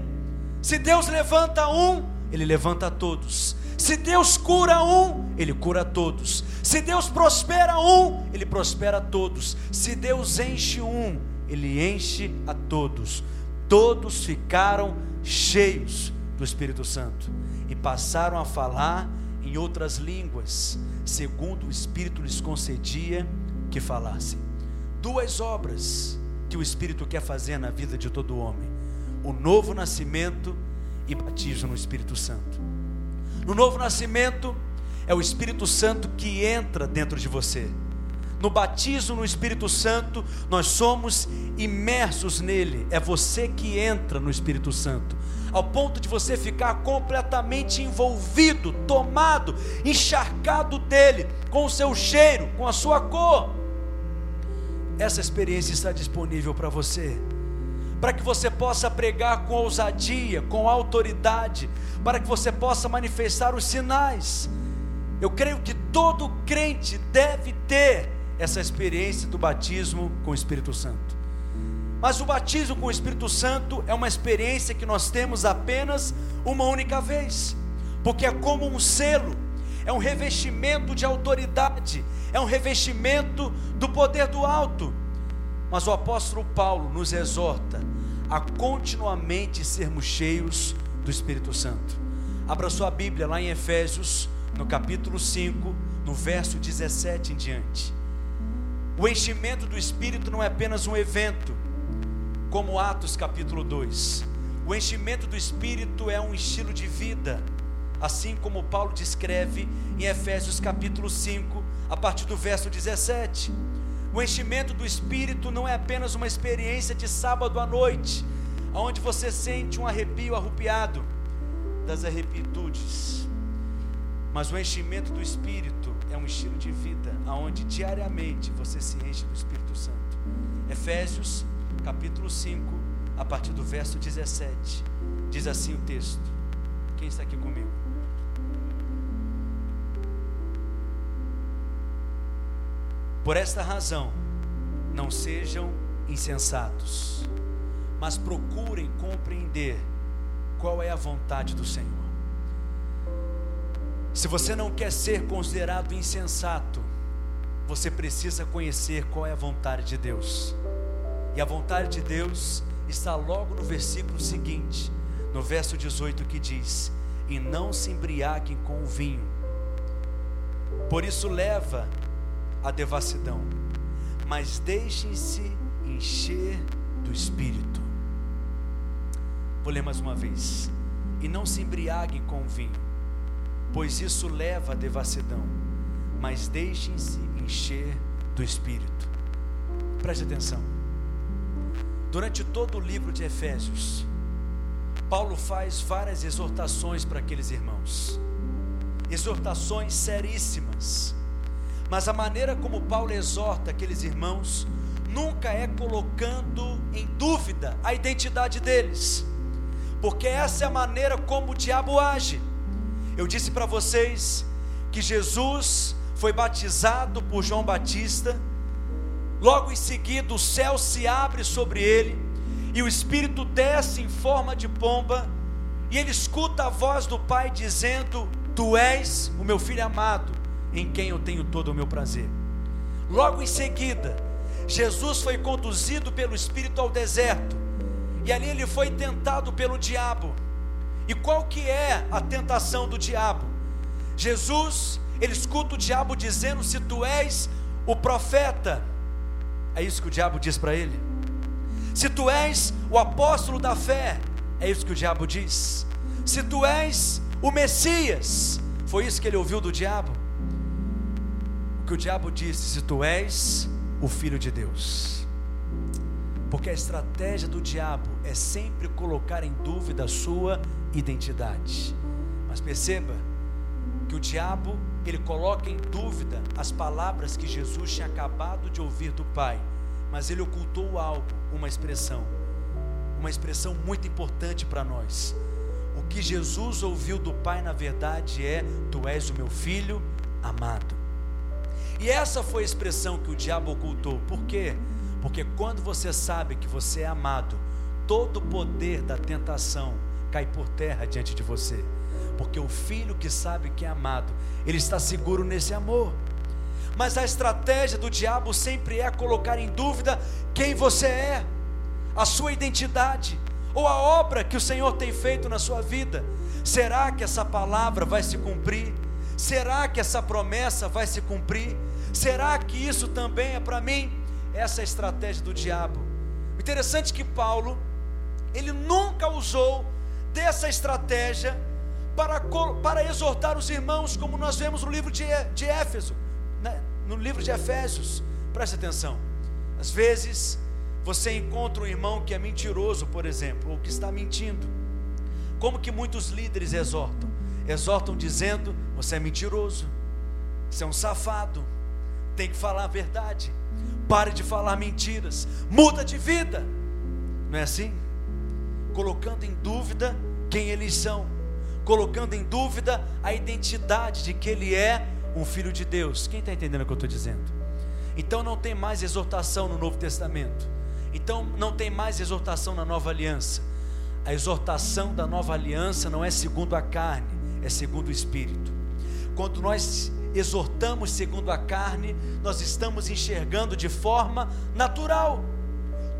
Se Deus levanta um, Ele levanta todos. Se Deus cura um, Ele cura todos. Se Deus prospera um, Ele prospera todos. Se Deus enche um, Ele enche a todos todos ficaram cheios do Espírito Santo e passaram a falar em outras línguas, segundo o Espírito lhes concedia que falassem. Duas obras que o Espírito quer fazer na vida de todo homem: o novo nascimento e batismo no Espírito Santo. No novo nascimento, é o Espírito Santo que entra dentro de você. no batismo no Espírito Santo, nós somos imersos nele. É você que entra no Espírito Santo, ao ponto de você ficar completamente envolvido, tomado, encharcado dele, com o seu cheiro, com a sua cor. Essa experiência está disponível para você para que você possa pregar com ousadia, com autoridade, para que você possa manifestar os sinais. Eu creio que todo crente deve ter essa experiência do batismo com o Espírito Santo. Mas o batismo com o Espírito Santo é uma experiência que nós temos apenas uma única vez, porque é como um selo, é um revestimento de autoridade, é um revestimento do poder do alto. Mas o apóstolo Paulo nos exorta a continuamente sermos cheios do Espírito Santo. Abra sua Bíblia lá em Efésios, no capítulo 5, no verso 17 em diante. O enchimento do Espírito não é apenas um evento, como Atos capítulo 2. O enchimento do Espírito é um estilo de vida, assim como Paulo descreve em Efésios capítulo 5, a partir do verso 17. O enchimento do Espírito não é apenas uma experiência de sábado à noite, onde você sente um arrepio arrupiado das arrepitudes. Mas o enchimento do Espírito é um estilo de vida, onde diariamente você se enche do Espírito Santo. Efésios, capítulo 5, a partir do verso 17, diz assim o texto. Quem está aqui comigo? Por esta razão, não sejam insensatos, mas procurem compreender qual é a vontade do Senhor. Se você não quer ser considerado insensato, você precisa conhecer qual é a vontade de Deus. E a vontade de Deus está logo no versículo seguinte, no verso 18, que diz: E não se embriaguem com o vinho, por isso leva a devassidão, mas deixem-se encher do Espírito. Vou ler mais uma vez. E não se embriaguem com vinho, pois isso leva à devassidão, mas deixem-se encher do Espírito. Preste atenção. Durante todo o livro de Efésios, Paulo faz várias exortações para aqueles irmãos, exortações seríssimas mas a maneira como Paulo exorta aqueles irmãos nunca é colocando em dúvida a identidade deles, porque essa é a maneira como o diabo age. Eu disse para vocês que Jesus foi batizado por João Batista, logo em seguida o céu se abre sobre ele, e o Espírito desce em forma de pomba, e ele escuta a voz do Pai dizendo: Tu és o meu filho amado, em quem eu tenho todo o meu prazer. Logo em seguida, Jesus foi conduzido pelo Espírito ao deserto, e ali ele foi tentado pelo diabo. E qual que é a tentação do diabo? Jesus, ele escuta o diabo dizendo: "Se tu és o profeta", é isso que o diabo diz para ele. "Se tu és o apóstolo da fé", é isso que o diabo diz. "Se tu és o Messias", foi isso que ele ouviu do diabo que o diabo disse: se tu és o filho de Deus. Porque a estratégia do diabo é sempre colocar em dúvida a sua identidade. Mas perceba que o diabo, ele coloca em dúvida as palavras que Jesus tinha acabado de ouvir do Pai, mas ele ocultou algo, uma expressão, uma expressão muito importante para nós. O que Jesus ouviu do Pai, na verdade, é: Tu és o meu filho amado. E essa foi a expressão que o diabo ocultou. Por quê? Porque quando você sabe que você é amado, todo o poder da tentação cai por terra diante de você. Porque o filho que sabe que é amado, ele está seguro nesse amor. Mas a estratégia do diabo sempre é colocar em dúvida quem você é, a sua identidade, ou a obra que o Senhor tem feito na sua vida. Será que essa palavra vai se cumprir? Será que essa promessa vai se cumprir? Será que isso também é para mim? Essa é a estratégia do diabo. Interessante é que Paulo, ele nunca usou dessa estratégia para, para exortar os irmãos, como nós vemos no livro de, de Éfeso, né? no livro de Efésios. Preste atenção. Às vezes, você encontra um irmão que é mentiroso, por exemplo, ou que está mentindo. Como que muitos líderes exortam? Exortam dizendo: você é mentiroso, você é um safado, tem que falar a verdade, pare de falar mentiras, muda de vida. Não é assim? Colocando em dúvida quem eles são, colocando em dúvida a identidade de que ele é um filho de Deus. Quem está entendendo o que eu estou dizendo? Então não tem mais exortação no Novo Testamento. Então não tem mais exortação na nova aliança. A exortação da nova aliança não é segundo a carne, é segundo o Espírito. Quando nós exortamos segundo a carne, nós estamos enxergando de forma natural.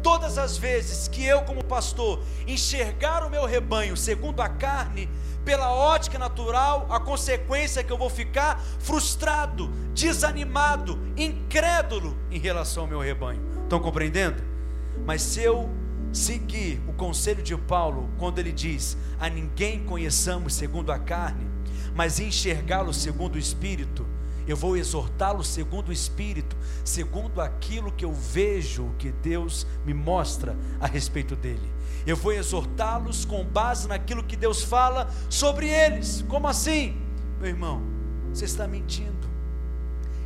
Todas as vezes que eu, como pastor, enxergar o meu rebanho segundo a carne, pela ótica natural, a consequência é que eu vou ficar frustrado, desanimado, incrédulo em relação ao meu rebanho. Estão compreendendo? Mas se eu seguir o conselho de Paulo, quando ele diz: A ninguém conheçamos segundo a carne, mas enxergá-lo segundo o Espírito, eu vou exortá-lo segundo o Espírito, segundo aquilo que eu vejo que Deus me mostra a respeito dele. Eu vou exortá-los com base naquilo que Deus fala sobre eles. Como assim? Meu irmão, você está mentindo.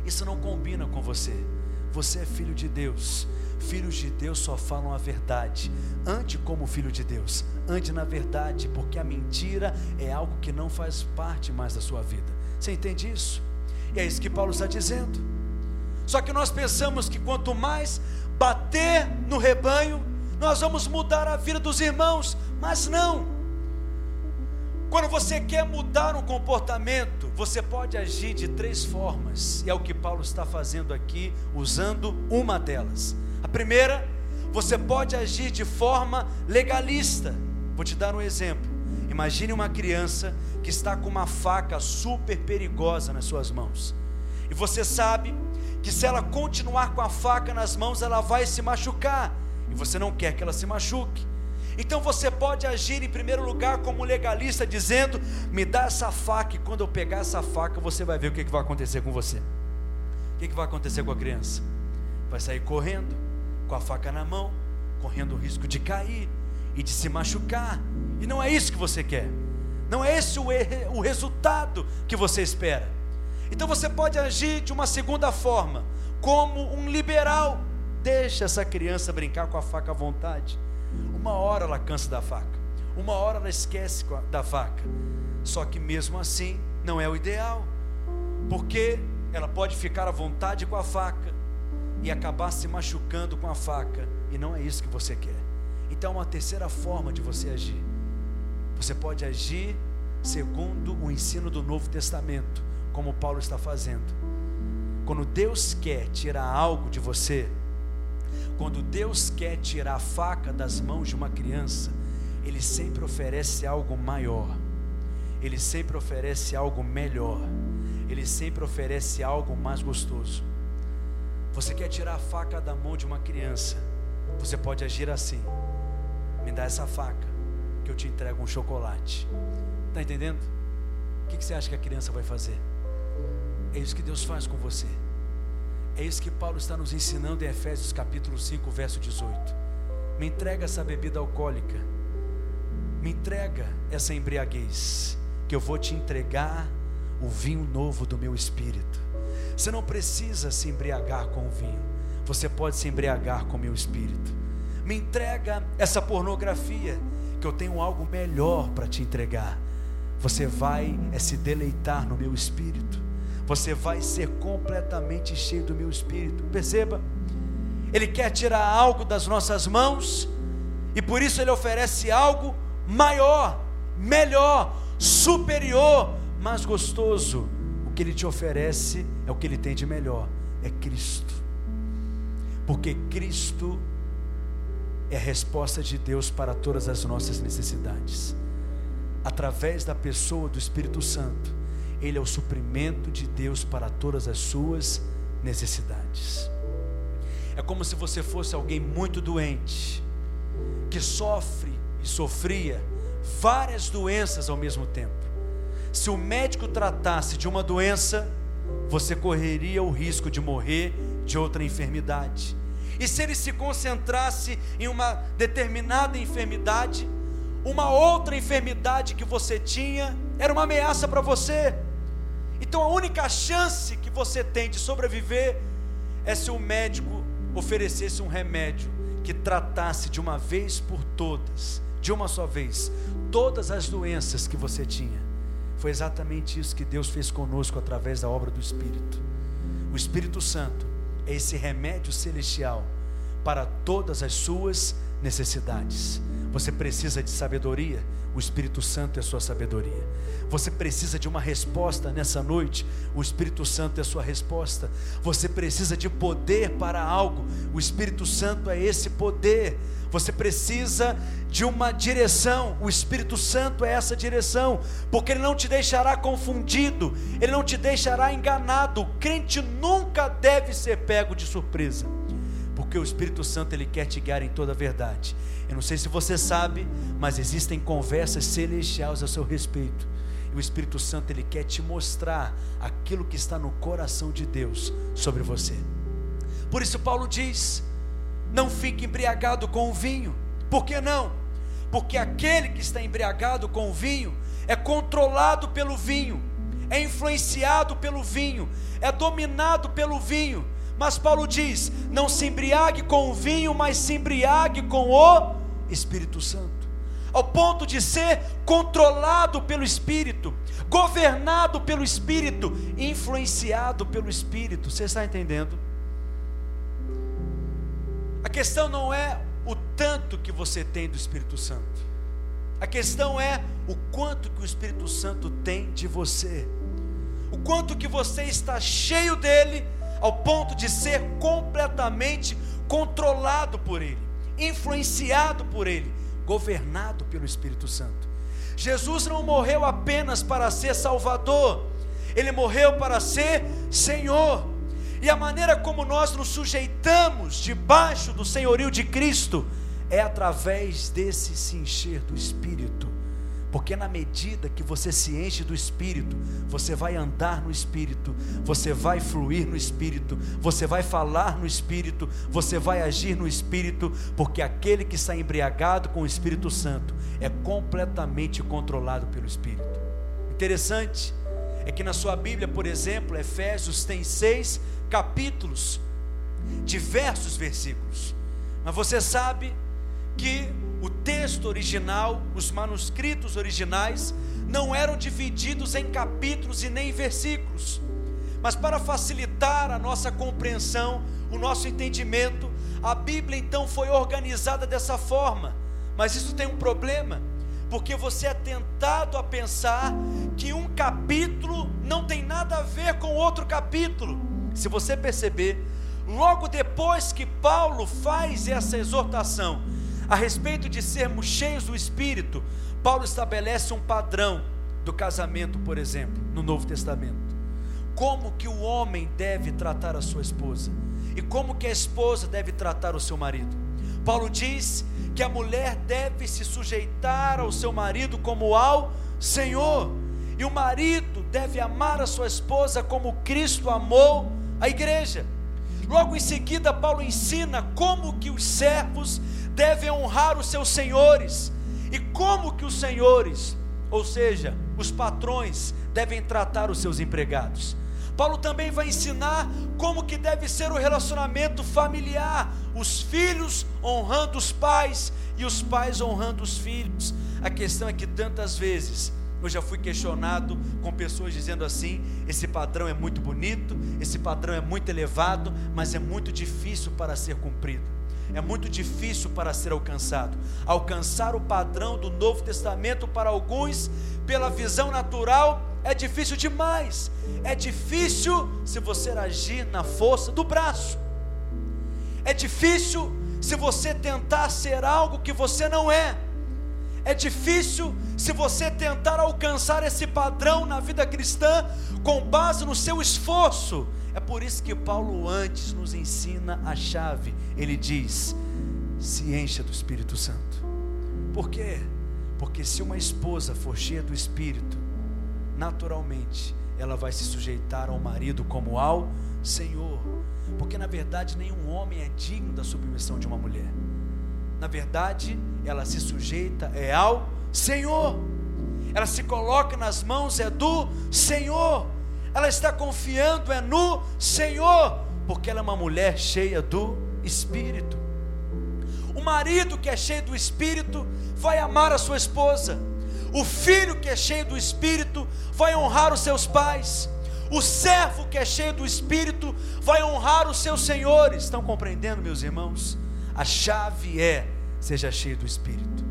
Isso não combina com você. Você é filho de Deus. Filhos de Deus só falam a verdade. Ande como filho de Deus. Ande na verdade, porque a mentira é algo que não faz parte mais da sua vida. Você entende isso? E é isso que Paulo está dizendo. Só que nós pensamos que quanto mais bater no rebanho, nós vamos mudar a vida dos irmãos, mas não. Quando você quer mudar um comportamento, você pode agir de três formas, e é o que Paulo está fazendo aqui, usando uma delas. A primeira, você pode agir de forma legalista. Vou te dar um exemplo. Imagine uma criança que está com uma faca super perigosa nas suas mãos, e você sabe que se ela continuar com a faca nas mãos, ela vai se machucar e você não quer que ela se machuque. Então você pode agir em primeiro lugar como legalista, dizendo: me dá essa faca, e quando eu pegar essa faca, você vai ver o que, vai acontecer com você. O que, que vai acontecer com a criança? Vai sair correndo, com a faca na mão, correndo o risco de cair e de se machucar. E não é isso que você quer. Não é esse o, o resultado que você espera. Então você pode agir de uma segunda forma, como um liberal Deixa essa criança brincar com a faca à vontade. Uma hora ela cansa da faca, uma hora ela esquece da faca. Só que mesmo assim, não é o ideal, porque ela pode ficar à vontade com a faca e acabar se machucando com a faca, e não é isso que você quer. Então, uma terceira forma de você agir: você pode agir segundo o ensino do Novo Testamento, como Paulo está fazendo. Quando Deus quer tirar algo de você, quando Deus quer tirar a faca das mãos de uma criança, Ele sempre oferece algo maior, Ele sempre oferece algo melhor, Ele sempre oferece algo mais gostoso. Você quer tirar a faca da mão de uma criança, você pode agir assim: me dá essa faca, que eu te entrego um chocolate. Está entendendo? O que você acha que a criança vai fazer? É isso que Deus faz com você. É isso que Paulo está nos ensinando em Efésios capítulo 5, verso 18. Me entrega essa bebida alcoólica. Me entrega essa embriaguez, que eu vou te entregar o vinho novo do meu espírito. Você não precisa se embriagar com o vinho. Você pode se embriagar com meu espírito. Me entrega essa pornografia, que eu tenho algo melhor para te entregar. Você vai é se deleitar no meu espírito você vai ser completamente cheio do meu espírito. Perceba, Ele quer tirar algo das nossas mãos, e por isso Ele oferece algo maior, melhor, superior, mais gostoso. Que Ele te oferece é o que Ele tem de melhor, é Cristo, porque Cristo é a resposta de Deus para todas as nossas necessidades, através da pessoa do Espírito Santo ele é o suprimento de Deus para todas as suas necessidades. É como se você fosse alguém muito doente, que sofre e sofria várias doenças ao mesmo tempo. Se o médico tratasse de uma doença, você correria o risco de morrer de outra enfermidade. E se ele se concentrasse em uma determinada enfermidade, uma outra enfermidade que você tinha era uma ameaça para você. Então a única chance que você tem de sobreviver é se o médico oferecesse um remédio que tratasse de uma vez por todas, de uma só vez, todas as doenças que você tinha. Foi exatamente isso que Deus fez conosco através da obra do Espírito. O Espírito Santo é esse remédio celestial para todas as suas necessidades. Você precisa de sabedoria, o Espírito Santo é sua sabedoria. Você precisa de uma resposta nessa noite, o Espírito Santo é sua resposta. Você precisa de poder para algo, o Espírito Santo é esse poder. Você precisa de uma direção, o Espírito Santo é essa direção, porque ele não te deixará confundido, ele não te deixará enganado. O crente nunca deve ser pego de surpresa porque o Espírito Santo ele quer te guiar em toda a verdade. Eu não sei se você sabe, mas existem conversas celestiais a seu respeito. E o Espírito Santo ele quer te mostrar aquilo que está no coração de Deus sobre você. Por isso Paulo diz: não fique embriagado com o vinho. Por que não? Porque aquele que está embriagado com o vinho é controlado pelo vinho, é influenciado pelo vinho, é dominado pelo vinho. Mas Paulo diz: não se embriague com o vinho, mas se embriague com o Espírito Santo. Ao ponto de ser controlado pelo Espírito, governado pelo Espírito, influenciado pelo Espírito. Você está entendendo? A questão não é o tanto que você tem do Espírito Santo. A questão é o quanto que o Espírito Santo tem de você. O quanto que você está cheio dele ao ponto de ser completamente controlado por Ele, influenciado por Ele, governado pelo Espírito Santo. Jesus não morreu apenas para ser Salvador, Ele morreu para ser Senhor. E a maneira como nós nos sujeitamos debaixo do senhorio de Cristo é através desse se encher do Espírito porque na medida que você se enche do Espírito, você vai andar no Espírito, você vai fluir no Espírito, você vai falar no Espírito, você vai agir no Espírito, porque aquele que está embriagado com o Espírito Santo é completamente controlado pelo Espírito. Interessante é que na sua Bíblia, por exemplo, Efésios tem seis capítulos, diversos versículos, mas você sabe que o texto original, os manuscritos originais, não eram divididos em capítulos e nem versículos. Mas para facilitar a nossa compreensão, o nosso entendimento, a Bíblia então foi organizada dessa forma. Mas isso tem um problema, porque você é tentado a pensar que um capítulo não tem nada a ver com outro capítulo. Se você perceber, logo depois que Paulo faz essa exortação, a respeito de sermos cheios do Espírito, Paulo estabelece um padrão do casamento, por exemplo, no Novo Testamento. Como que o homem deve tratar a sua esposa e como que a esposa deve tratar o seu marido. Paulo diz que a mulher deve se sujeitar ao seu marido como ao Senhor, e o marido deve amar a sua esposa como Cristo amou a igreja. Logo em seguida, Paulo ensina como que os servos devem honrar os seus senhores. E como que os senhores, ou seja, os patrões, devem tratar os seus empregados. Paulo também vai ensinar como que deve ser o relacionamento familiar, os filhos honrando os pais e os pais honrando os filhos. A questão é que tantas vezes eu já fui questionado com pessoas dizendo assim: esse padrão é muito bonito, esse padrão é muito elevado, mas é muito difícil para ser cumprido é muito difícil para ser alcançado. Alcançar o padrão do Novo Testamento para alguns, pela visão natural, é difícil demais. É difícil se você agir na força do braço. É difícil se você tentar ser algo que você não é. É difícil se você tentar alcançar esse padrão na vida cristã com base no seu esforço é por isso que Paulo antes nos ensina a chave. Ele diz: se encha do Espírito Santo. Por quê? Porque se uma esposa for cheia do Espírito, naturalmente ela vai se sujeitar ao marido como ao Senhor. Porque na verdade nenhum homem é digno da submissão de uma mulher. Na verdade, ela se sujeita é ao Senhor. Ela se coloca nas mãos é do Senhor. Ela está confiando é no Senhor, porque ela é uma mulher cheia do Espírito. O marido que é cheio do Espírito vai amar a sua esposa. O filho que é cheio do Espírito vai honrar os seus pais. O servo que é cheio do Espírito vai honrar os seus senhores. Estão compreendendo, meus irmãos? A chave é: seja cheio do Espírito.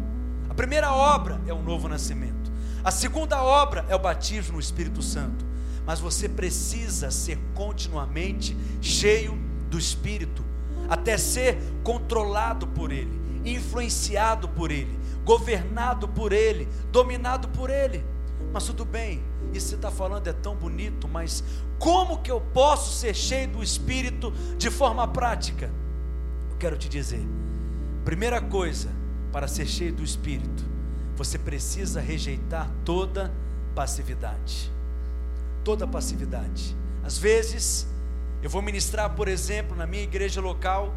A primeira obra é o novo nascimento. A segunda obra é o batismo no Espírito Santo. Mas você precisa ser continuamente cheio do Espírito, até ser controlado por Ele, influenciado por Ele, governado por Ele, dominado por Ele. Mas tudo bem, isso que você está falando é tão bonito, mas como que eu posso ser cheio do Espírito de forma prática? Eu quero te dizer, primeira coisa, para ser cheio do Espírito, você precisa rejeitar toda passividade. Toda passividade. Às vezes, eu vou ministrar, por exemplo, na minha igreja local,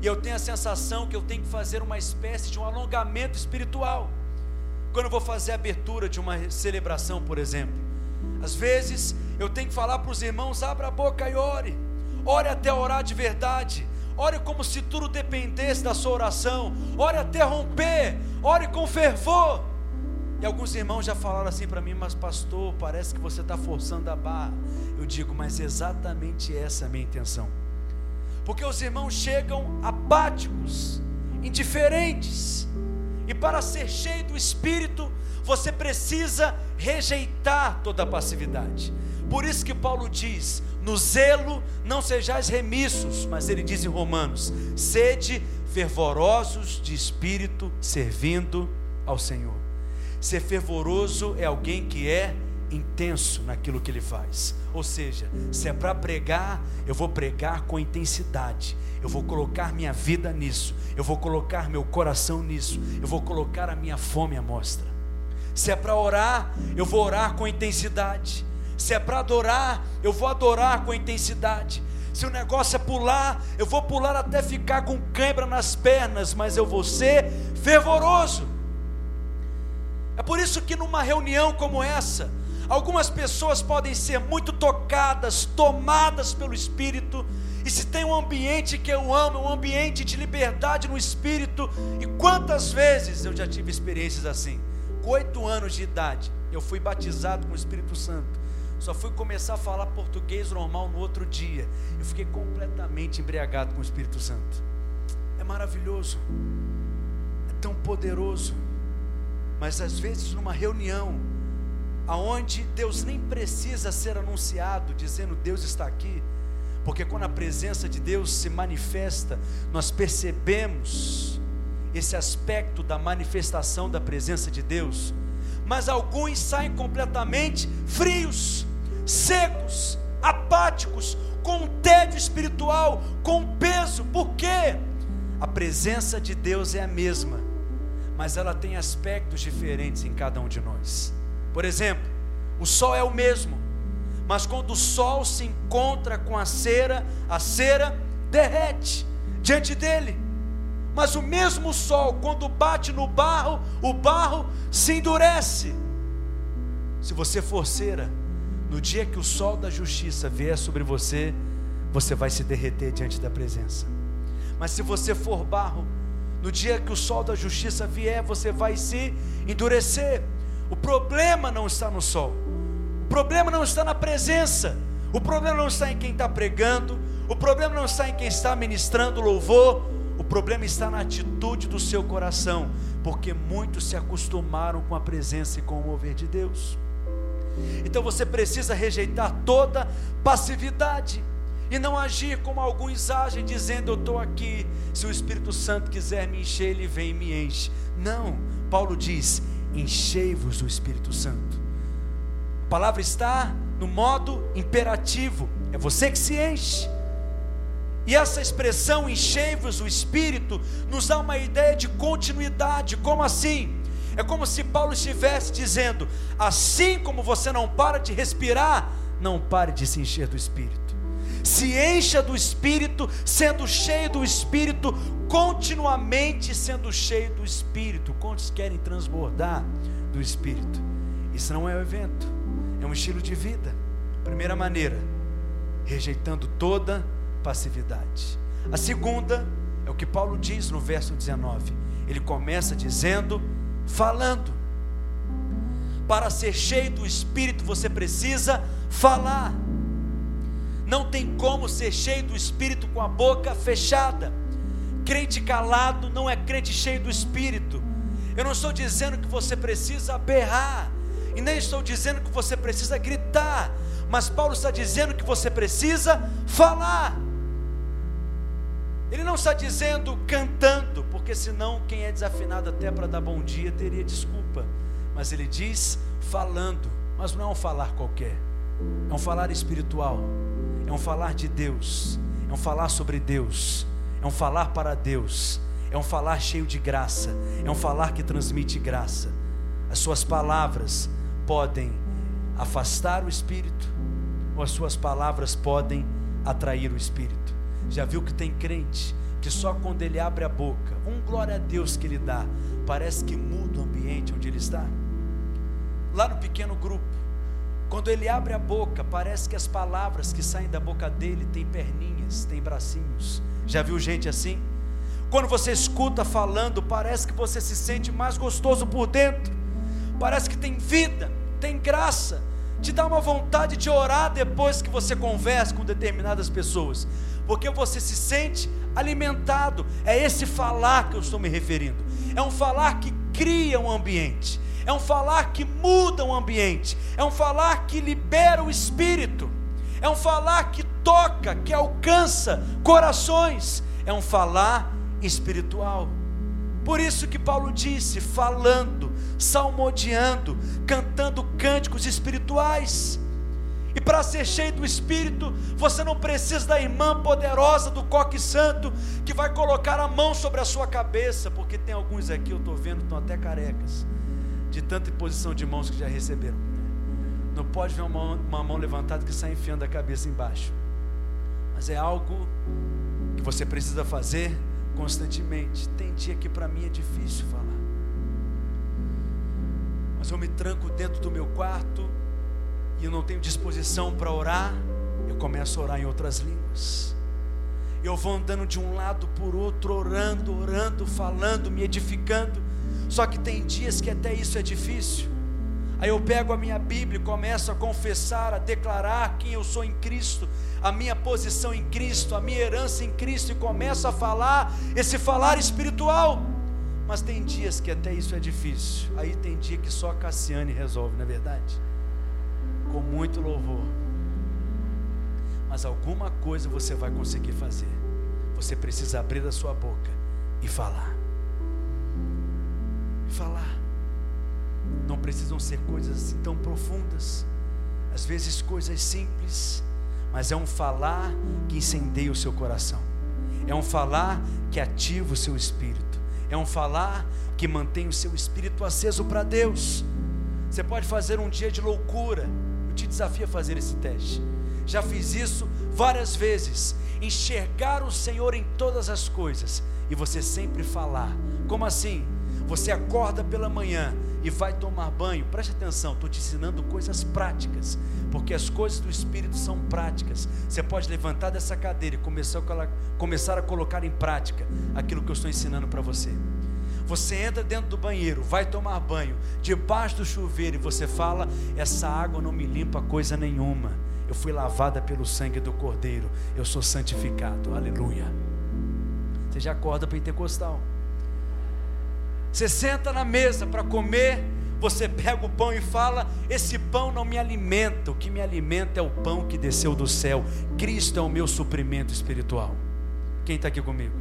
e eu tenho a sensação que eu tenho que fazer uma espécie de um alongamento espiritual. Quando eu vou fazer a abertura de uma celebração, por exemplo, às vezes eu tenho que falar para os irmãos: abra a boca e ore, ore até orar de verdade, ore como se tudo dependesse da sua oração, ore até romper, ore com fervor. E alguns irmãos já falaram assim para mim, mas pastor, parece que você está forçando a barra. Eu digo, mas exatamente essa é a minha intenção porque os irmãos chegam apáticos, indiferentes, e para ser cheio do Espírito, você precisa rejeitar toda a passividade. Por isso que Paulo diz: no zelo não sejais remissos, mas ele diz em Romanos: sede fervorosos de espírito, servindo ao Senhor. Ser fervoroso é alguém que é intenso naquilo que ele faz. Ou seja, se é para pregar, eu vou pregar com intensidade. Eu vou colocar minha vida nisso. Eu vou colocar meu coração nisso. Eu vou colocar a minha fome à mostra. Se é para orar, eu vou orar com intensidade. Se é para adorar, eu vou adorar com intensidade. Se o negócio é pular, eu vou pular até ficar com cãibra nas pernas, mas eu vou ser fervoroso. É por isso que numa reunião como essa, Algumas pessoas podem ser muito tocadas, tomadas pelo Espírito, e se tem um ambiente que eu amo, um ambiente de liberdade no Espírito, e quantas vezes eu já tive experiências assim? Com oito anos de idade, eu fui batizado com o Espírito Santo, só fui começar a falar português normal no outro dia, eu fiquei completamente embriagado com o Espírito Santo. É maravilhoso, é tão poderoso, mas às vezes numa reunião, aonde Deus nem precisa ser anunciado, dizendo Deus está aqui, porque quando a presença de Deus se manifesta, nós percebemos esse aspecto da manifestação da presença de Deus, mas alguns saem completamente frios, secos, apáticos, com um tédio espiritual, com peso, por quê? A presença de Deus é a mesma, mas ela tem aspectos diferentes em cada um de nós. Por exemplo, o sol é o mesmo, mas quando o sol se encontra com a cera, a cera derrete diante dele. Mas o mesmo sol, quando bate no barro, o barro se endurece. Se você for cera, no dia que o sol da justiça vier sobre você, você vai se derreter diante da presença. Mas se você for barro, no dia que o sol da justiça vier, você vai se endurecer. O problema não está no sol, o problema não está na presença, o problema não está em quem está pregando, o problema não está em quem está ministrando louvor, o problema está na atitude do seu coração, porque muitos se acostumaram com a presença e com o mover de Deus. Então você precisa rejeitar toda passividade e não agir como alguns agem, dizendo: Eu estou aqui, se o Espírito Santo quiser me encher, ele vem e me enche. Não, Paulo diz: enchei-vos do Espírito Santo. A palavra está no modo imperativo, é você que se enche. E essa expressão enchei-vos do Espírito nos dá uma ideia de continuidade. Como assim? É como se Paulo estivesse dizendo: assim como você não para de respirar, não pare de se encher do Espírito. Se encha do Espírito, sendo cheio do Espírito, continuamente sendo cheio do Espírito. Quantos querem transbordar do Espírito? Isso não é um evento, é um estilo de vida. Primeira maneira, rejeitando toda passividade. A segunda é o que Paulo diz no verso 19. Ele começa dizendo, falando. Para ser cheio do Espírito, você precisa falar. Não tem como ser cheio do Espírito com a boca fechada. Crente calado não é crente cheio do Espírito. Eu não estou dizendo que você precisa berrar, e nem estou dizendo que você precisa gritar, mas Paulo está dizendo que você precisa falar. Ele não está dizendo cantando, porque senão quem é desafinado até para dar bom dia teria desculpa. Mas ele diz falando, mas não é um falar qualquer, é um falar espiritual, um falar de Deus, é um falar sobre Deus, é um falar para Deus, é um falar cheio de graça, é um falar que transmite graça. As suas palavras podem afastar o espírito, ou as suas palavras podem atrair o espírito. Já viu que tem crente que só quando ele abre a boca, um glória a Deus que ele dá, parece que muda o ambiente onde ele está? Lá no pequeno grupo, quando ele abre a boca, parece que as palavras que saem da boca dele têm perninhas, têm bracinhos. Já viu gente assim? Quando você escuta falando, parece que você se sente mais gostoso por dentro, parece que tem vida, tem graça, te dá uma vontade de orar depois que você conversa com determinadas pessoas, porque você se sente alimentado. É esse falar que eu estou me referindo. É um falar que cria um ambiente, é um falar que muda um ambiente, é um falar que libera o espírito, é um falar que toca, que alcança corações, é um falar espiritual. Por isso que Paulo disse: falando, salmodiando, cantando cânticos espirituais. E para ser cheio do Espírito, você não precisa da irmã poderosa do coque santo que vai colocar a mão sobre a sua cabeça, porque tem alguns aqui, eu estou vendo, estão até carecas, tanta imposição de mãos que já receberam. Não pode ver uma mão, uma mão levantada que sai enfiando a cabeça embaixo, mas é algo que você precisa fazer constantemente. Tem dia que para mim é difícil falar, mas eu me tranco dentro do meu quarto e eu não tenho disposição para orar, eu começo a orar em outras línguas. Eu vou andando de um lado por outro, orando, orando, falando, me edificando. Só que tem dias que até isso é difícil. Aí eu pego a minha Bíblia e começo a confessar, a declarar quem eu sou em Cristo, a minha posição em Cristo, a minha herança em Cristo, e começo a falar esse falar espiritual. Mas tem dias que até isso é difícil. Aí tem dia que só a Cassiane resolve, não é verdade? com muito louvor. Mas alguma coisa você vai conseguir fazer. Você precisa abrir a sua boca e falar. Falar. Não precisam ser coisas assim tão profundas. Às vezes coisas simples, mas é um falar que incendeia o seu coração. É um falar que ativa o seu espírito. É um falar que mantém o seu espírito aceso para Deus. Você pode fazer um dia de loucura, te desafio a fazer esse teste. Já fiz isso várias vezes. Enxergar o Senhor em todas as coisas e você sempre falar. Como assim? Você acorda pela manhã e vai tomar banho. Preste atenção, estou te ensinando coisas práticas, porque as coisas do Espírito são práticas. Você pode levantar dessa cadeira e começar a, colocar em prática aquilo que eu estou ensinando para você. Você entra dentro do banheiro, vai tomar banho, debaixo do chuveiro, e você fala: Essa água não me limpa coisa nenhuma. Eu fui lavada pelo sangue do Cordeiro, eu sou santificado. Aleluia. Você já acorda pentecostal. Você senta na mesa para comer, você pega o pão e fala: Esse pão não me alimenta, o que me alimenta é o pão que desceu do céu. Cristo é o meu suprimento espiritual. Quem está aqui comigo?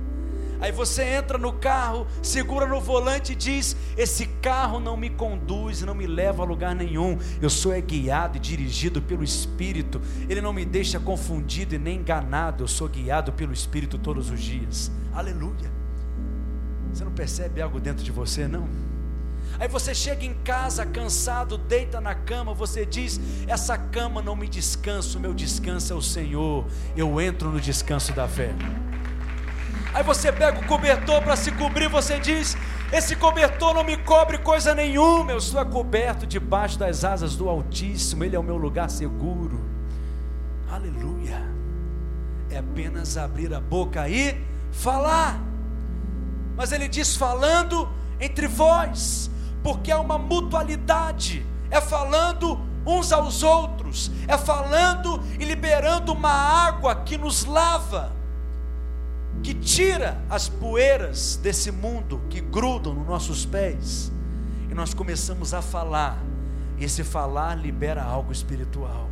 Aí você entra no carro, segura no volante e diz: Esse carro não me conduz, não me leva a lugar nenhum. Eu sou é guiado e dirigido pelo Espírito. Ele não me deixa confundido e nem enganado. Eu sou guiado pelo Espírito todos os dias. Aleluia. Você não percebe algo dentro de você, não? Aí você chega em casa cansado, deita na cama, você diz: Essa cama não me descansa, o meu descanso é o Senhor. Eu entro no descanso da fé. Aí você pega o cobertor para se cobrir, você diz: Esse cobertor não me cobre coisa nenhuma, eu estou coberto debaixo das asas do Altíssimo, Ele é o meu lugar seguro. Aleluia. É apenas abrir a boca e falar. Mas ele diz: falando entre vós, porque há uma mutualidade, é falando uns aos outros, é falando e liberando uma água que nos lava, que tira as poeiras desse mundo que grudam nos nossos pés, e nós começamos a falar, e esse falar libera algo espiritual.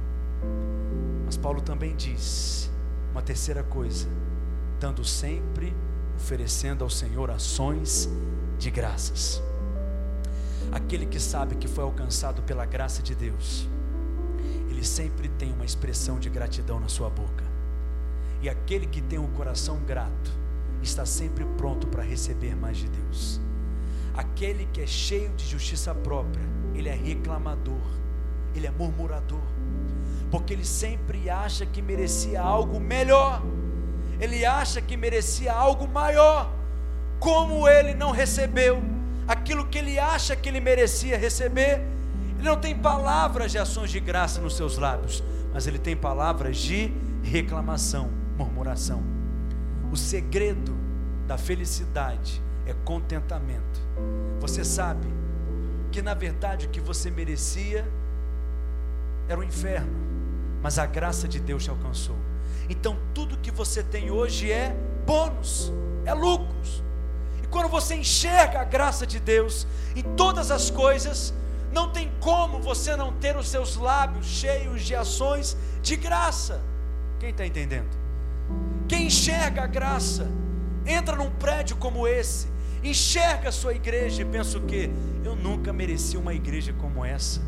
Mas Paulo também diz uma terceira coisa: dando sempre, oferecendo ao Senhor ações de graças aquele que sabe que foi alcançado pela graça de Deus, ele sempre tem uma expressão de gratidão na sua boca. E aquele que tem um coração grato, está sempre pronto para receber mais de Deus. Aquele que é cheio de justiça própria, ele é reclamador, ele é murmurador, porque ele sempre acha que merecia algo melhor, ele acha que merecia algo maior, como ele não recebeu, aquilo que ele acha que ele merecia receber. Ele não tem palavras de ações de graça nos seus lábios, mas ele tem palavras de reclamação, murmuração. O segredo da felicidade é contentamento. Você sabe que na verdade o que você merecia era o inferno, mas a graça de Deus te alcançou. Então tudo que você tem hoje é bônus, é lucros quando você enxerga a graça de Deus em todas as coisas, não tem como você não ter os seus lábios cheios de ações de graça. Quem está entendendo? Quem enxerga a graça, entra num prédio como esse, enxerga a sua igreja e pensa o quê? Eu nunca mereci uma igreja como essa.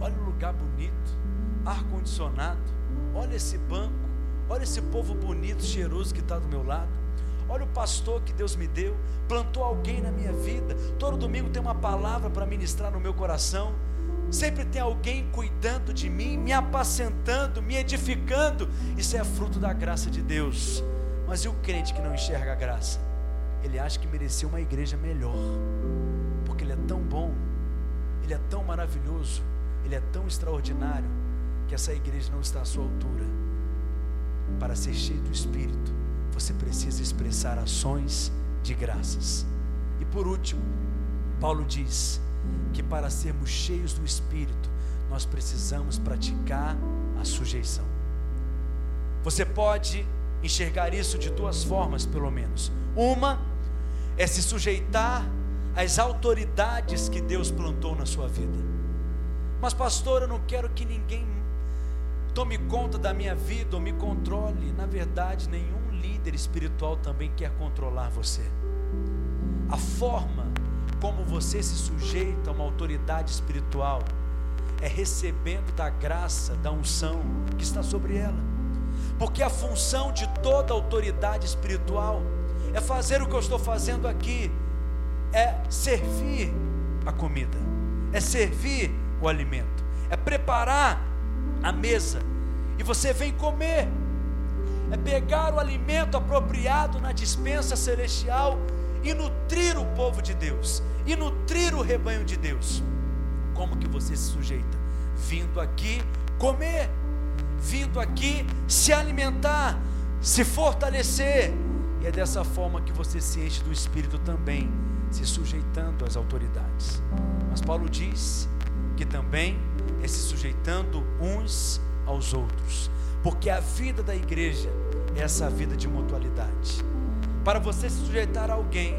Olha o lugar bonito, ar-condicionado, olha esse banco, olha esse povo bonito, cheiroso que está do meu lado. Olha o pastor que Deus me deu, plantou alguém na minha vida. Todo domingo tem uma palavra para ministrar no meu coração. Sempre tem alguém cuidando de mim, me apacentando, me edificando. Isso é fruto da graça de Deus. Mas e o crente que não enxerga a graça? Ele acha que merecia uma igreja melhor, porque ele é tão bom, ele é tão maravilhoso, ele é tão extraordinário, que essa igreja não está à sua altura. Para ser cheio do Espírito, você precisa expressar ações de graças. E por último, Paulo diz que para sermos cheios do Espírito, nós precisamos praticar a sujeição. Você pode enxergar isso de duas formas, pelo menos. Uma é se sujeitar às autoridades que Deus plantou na sua vida. Mas, pastor, eu não quero que ninguém tome conta da minha vida ou me controle. Na verdade, nenhum líder espiritual também quer controlar você. A forma como você se sujeita a uma autoridade espiritual é recebendo da graça, da unção que está sobre ela. Porque a função de toda autoridade espiritual é fazer o que eu estou fazendo aqui, é servir a comida, é servir o alimento, é preparar a mesa e você vem comer é pegar o alimento apropriado na dispensa celestial e nutrir o povo de Deus, e nutrir o rebanho de Deus. Como que você se sujeita? Vindo aqui comer, vindo aqui se alimentar, se fortalecer. E é dessa forma que você se enche do Espírito também, se sujeitando às autoridades. Mas Paulo diz que também é se sujeitando uns aos outros porque a vida da igreja é essa vida de mutualidade. Para você se sujeitar a alguém,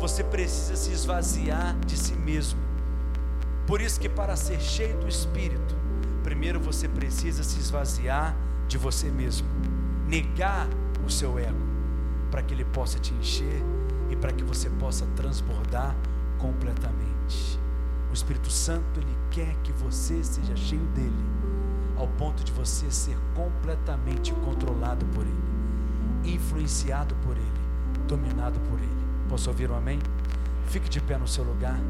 você precisa se esvaziar de si mesmo. Por isso que para ser cheio do Espírito, primeiro você precisa se esvaziar de você mesmo, negar o seu ego, para que ele possa te encher e para que você possa transbordar completamente. O Espírito Santo ele quer que você seja cheio dele ao ponto de você ser completamente controlado por Ele, influenciado por Ele, dominado por Ele. Posso ouvir um amém? Fique de pé no seu lugar.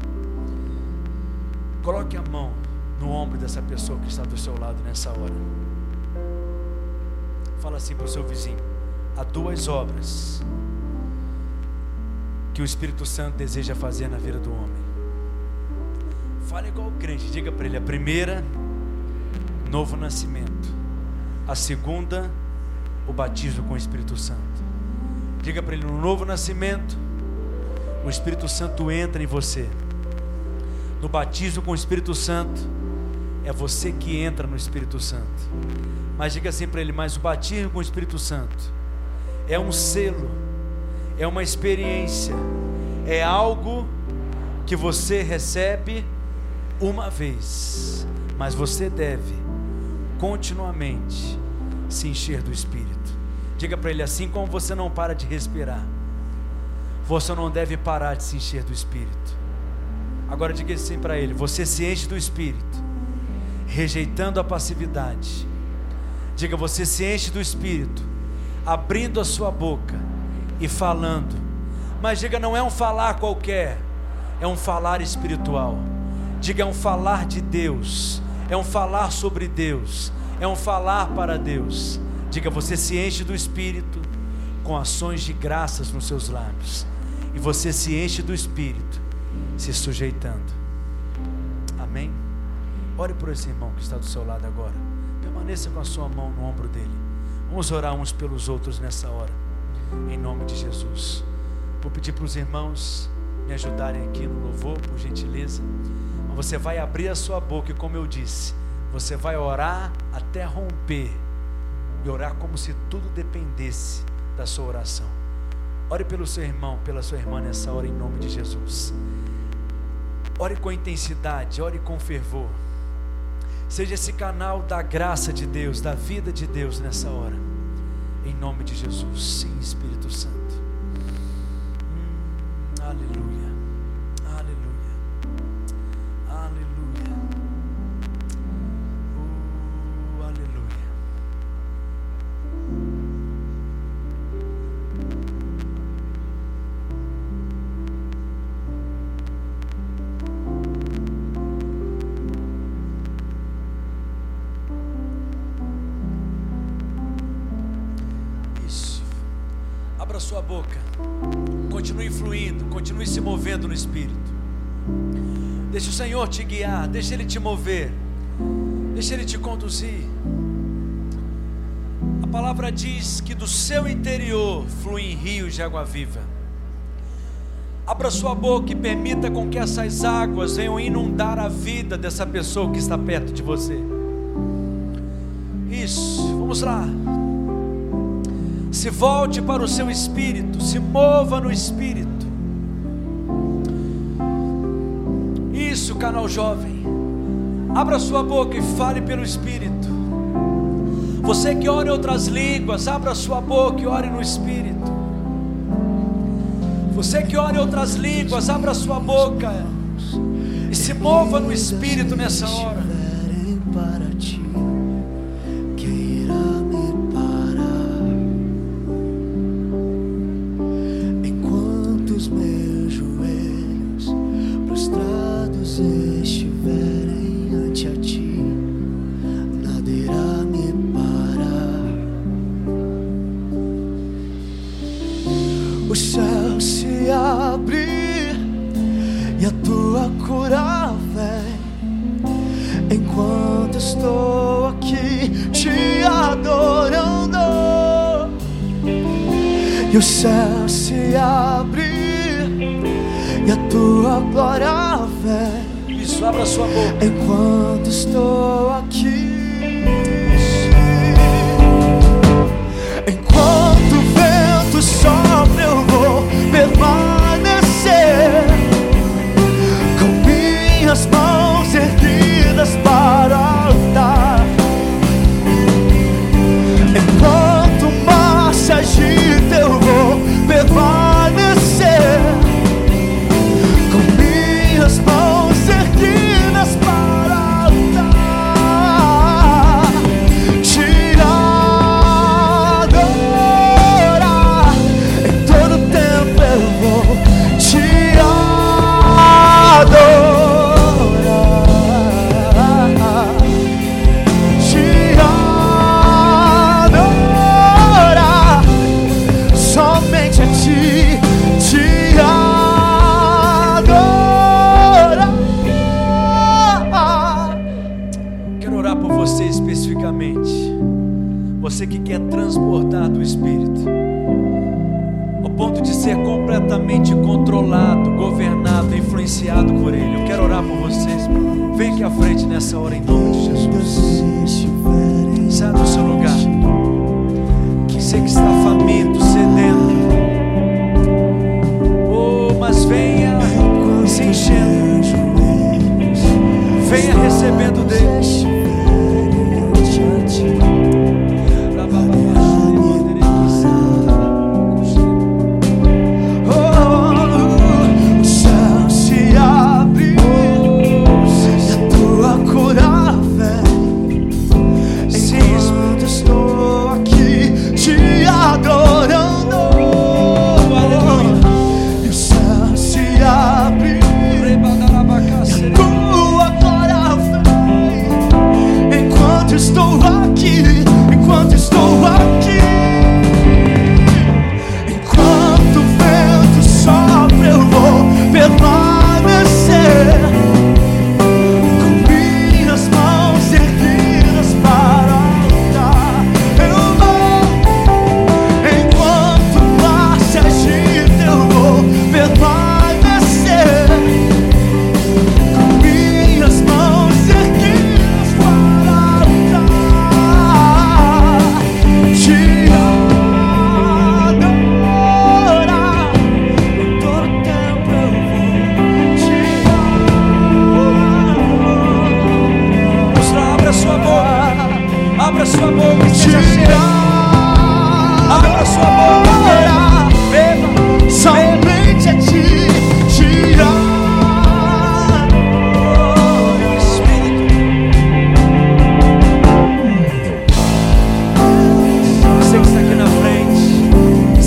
Coloque a mão no ombro dessa pessoa que está do seu lado nessa hora. Fala assim para o seu vizinho: há duas obras que o Espírito Santo deseja fazer na vida do homem. Fala igual o crente, diga para ele: a primeira, novo nascimento. A segunda, o batismo com o Espírito Santo. Diga para ele: no novo nascimento, o Espírito Santo entra em você. No batismo com o Espírito Santo, é você que entra no Espírito Santo. Mas diga assim para ele: mas o batismo com o Espírito Santo é um selo, é uma experiência, é algo que você recebe uma vez, mas você deve continuamente se encher do Espírito. Diga para ele assim como você não para de respirar, você não deve parar de se encher do Espírito. Agora diga assim para ele: você se enche do Espírito, rejeitando a passividade. Diga, você se enche do Espírito, abrindo a sua boca e falando. Mas diga, não é um falar qualquer, é um falar espiritual. Diga, é um falar de Deus, é um falar sobre Deus, é um falar para Deus. Diga, você se enche do Espírito com ações de graças nos seus lábios e você se enche do Espírito, se sujeitando. Amém? Ore por esse irmão que está do seu lado agora. Permaneça com a sua mão no ombro dele. Vamos orar uns pelos outros nessa hora. Em nome de Jesus. Vou pedir para os irmãos me ajudarem aqui no louvor, por gentileza. Você vai abrir a sua boca e, como eu disse, você vai orar até romper. E orar como se tudo dependesse da sua oração. Ore pelo seu irmão, pela sua irmã nessa hora, em nome de Jesus. Ore com intensidade, ore com fervor. Seja esse canal da graça de Deus, da vida de Deus nessa hora. Em nome de Jesus. Sim, Espírito Santo. Hum, aleluia. Senhor te guiar, deixa Ele te mover, deixa Ele te conduzir. A palavra diz que do seu interior fluem rios de água viva. Abra sua boca e permita com que essas águas venham inundar a vida dessa pessoa que está perto de você. Isso, vamos lá. Se volte para o seu espírito, se mova no espírito. Isso, canal jovem. Abra sua boca e fale pelo Espírito. Você que ora em outras línguas, abra sua boca e ore no Espírito. Você que ora em outras línguas, abra sua boca e se mova no Espírito nessa hora.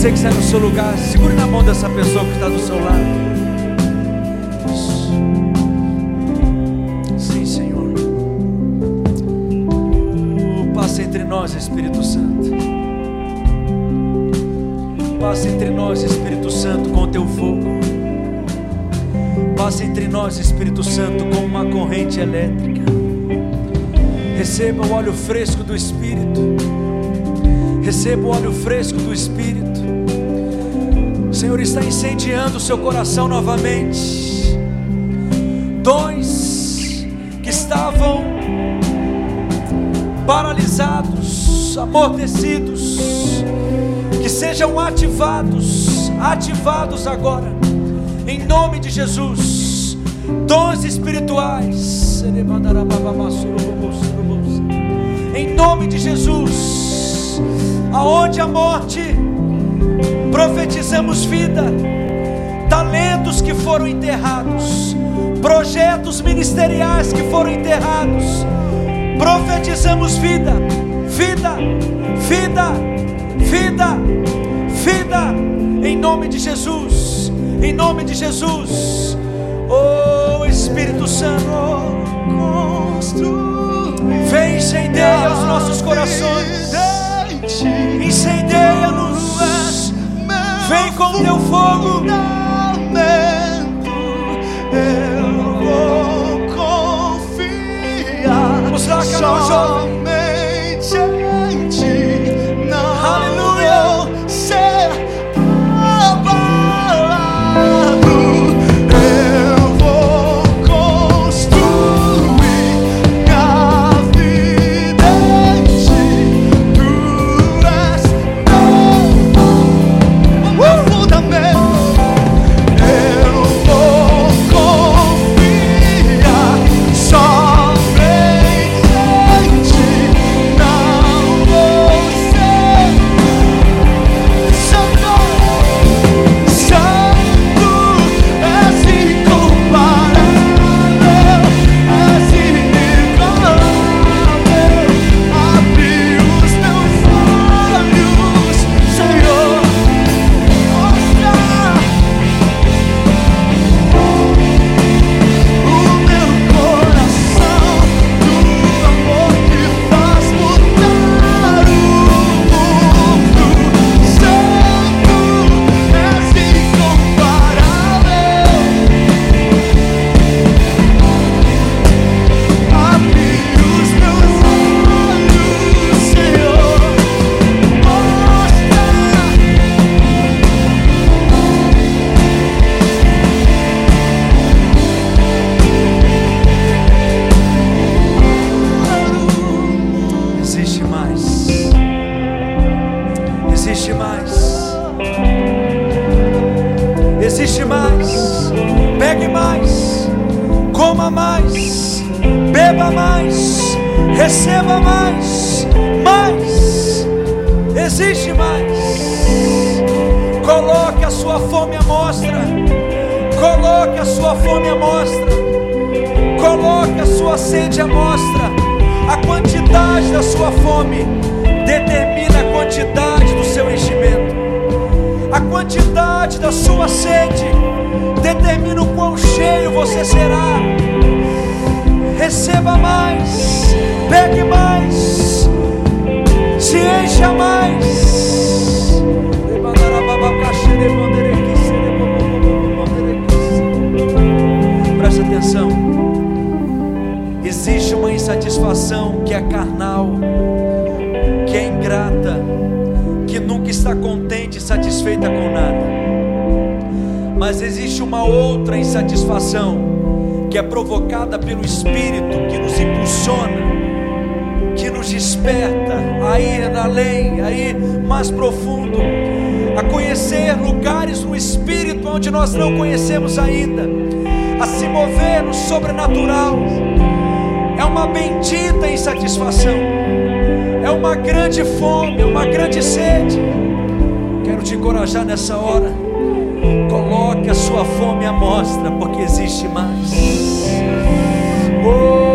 Você que está no seu lugar. Segure na mão dessa pessoa que está do seu lado. Sim, Senhor. Passa entre nós, Espírito Santo. Passa entre nós, Espírito Santo, com o teu fogo. Passa entre nós, Espírito Santo, como uma corrente elétrica. Receba o óleo fresco do Espírito. Receba o óleo fresco do Espírito. O Senhor está incendiando o seu coração novamente. Dons que estavam paralisados, amortecidos, que sejam ativados, ativados agora, em nome de Jesus. Dons espirituais, em nome de Jesus, aonde a morte, profetizamos vida, talentos que foram enterrados, projetos ministeriais que foram enterrados, profetizamos vida, vida, vida, vida, vida, em nome de Jesus, em nome de Jesus, oh Espírito Santo, vem incendeia os nossos corações, incendeia-nos, vem com teu fogo. Eu vou confiar Vamos lá, canal jovem. Não conhecemos ainda, a se mover no sobrenatural. É uma bendita insatisfação, é uma grande fome, é uma grande sede. Quero te encorajar nessa hora. Coloque a sua fome à mostra, porque existe mais. Oh,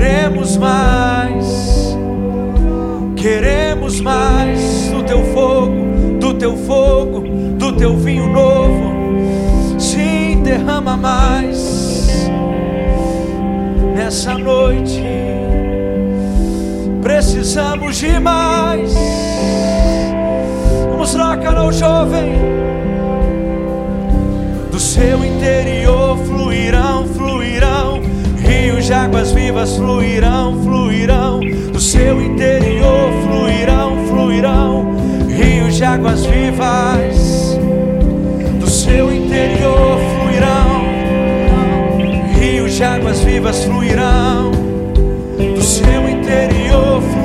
queremos mais, queremos mais do teu fogo, do teu fogo, do teu vinho novo sim, derrama mais nessa noite. Precisamos de mais. Vamos lá, canal jovem. Do seu interior. Rios de águas vivas fluirão, fluirão. Do seu interior fluirão, fluirão. Rios de águas vivas do seu interior fluirão, rios de águas vivas fluirão, do seu interior fluirão,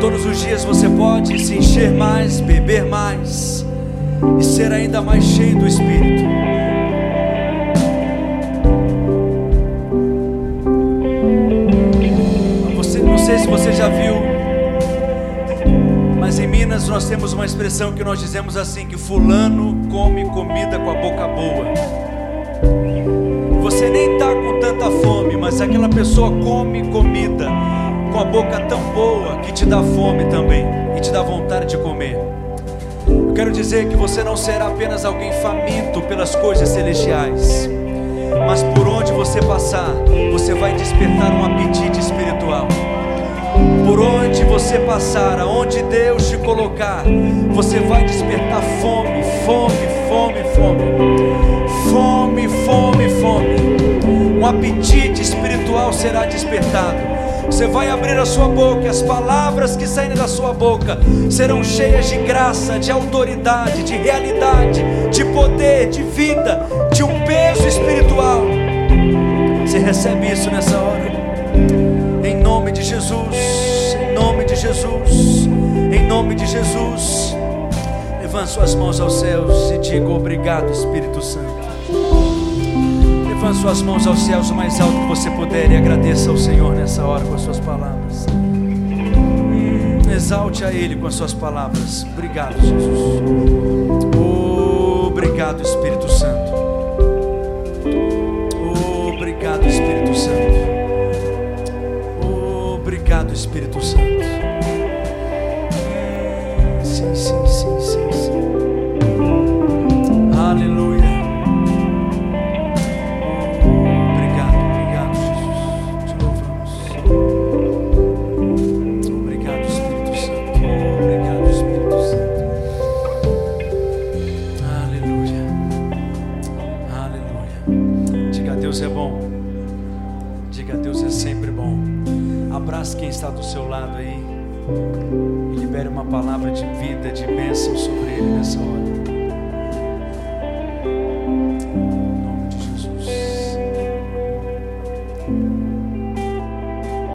Todos os dias você pode se encher mais, beber mais e ser ainda mais cheio do Espírito. Você, não sei se você já viu, mas em Minas nós temos uma expressão que nós dizemos assim: que Fulano come comida com a boca boa. Você nem está com tanta fome, mas aquela pessoa come comida com a boca tão boa que te dá fome também e te dá vontade de comer. Eu quero dizer que você não será apenas alguém faminto pelas coisas celestiais, mas por onde você passar, você vai despertar um apetite espiritual. Por onde você passar, aonde Deus te colocar, você vai despertar fome, fome, fome, fome. Fome, fome, fome. Um apetite espiritual será despertado. Você vai abrir a sua boca, e as palavras que saírem da sua boca serão cheias de graça, de autoridade, de realidade, de poder, de vida, de um peso espiritual. Você recebe isso nessa hora? Em nome de Jesus, em nome de Jesus, em nome de Jesus. Levante suas mãos aos céus e diga obrigado, Espírito Santo. Levante suas mãos aos céus o mais alto que você puder e agradeça ao Senhor nessa hora com as suas palavras. Exalte a Ele com as suas palavras. Obrigado, Jesus. Obrigado, Espírito Santo. Obrigado, Espírito Santo. Obrigado, Espírito Santo.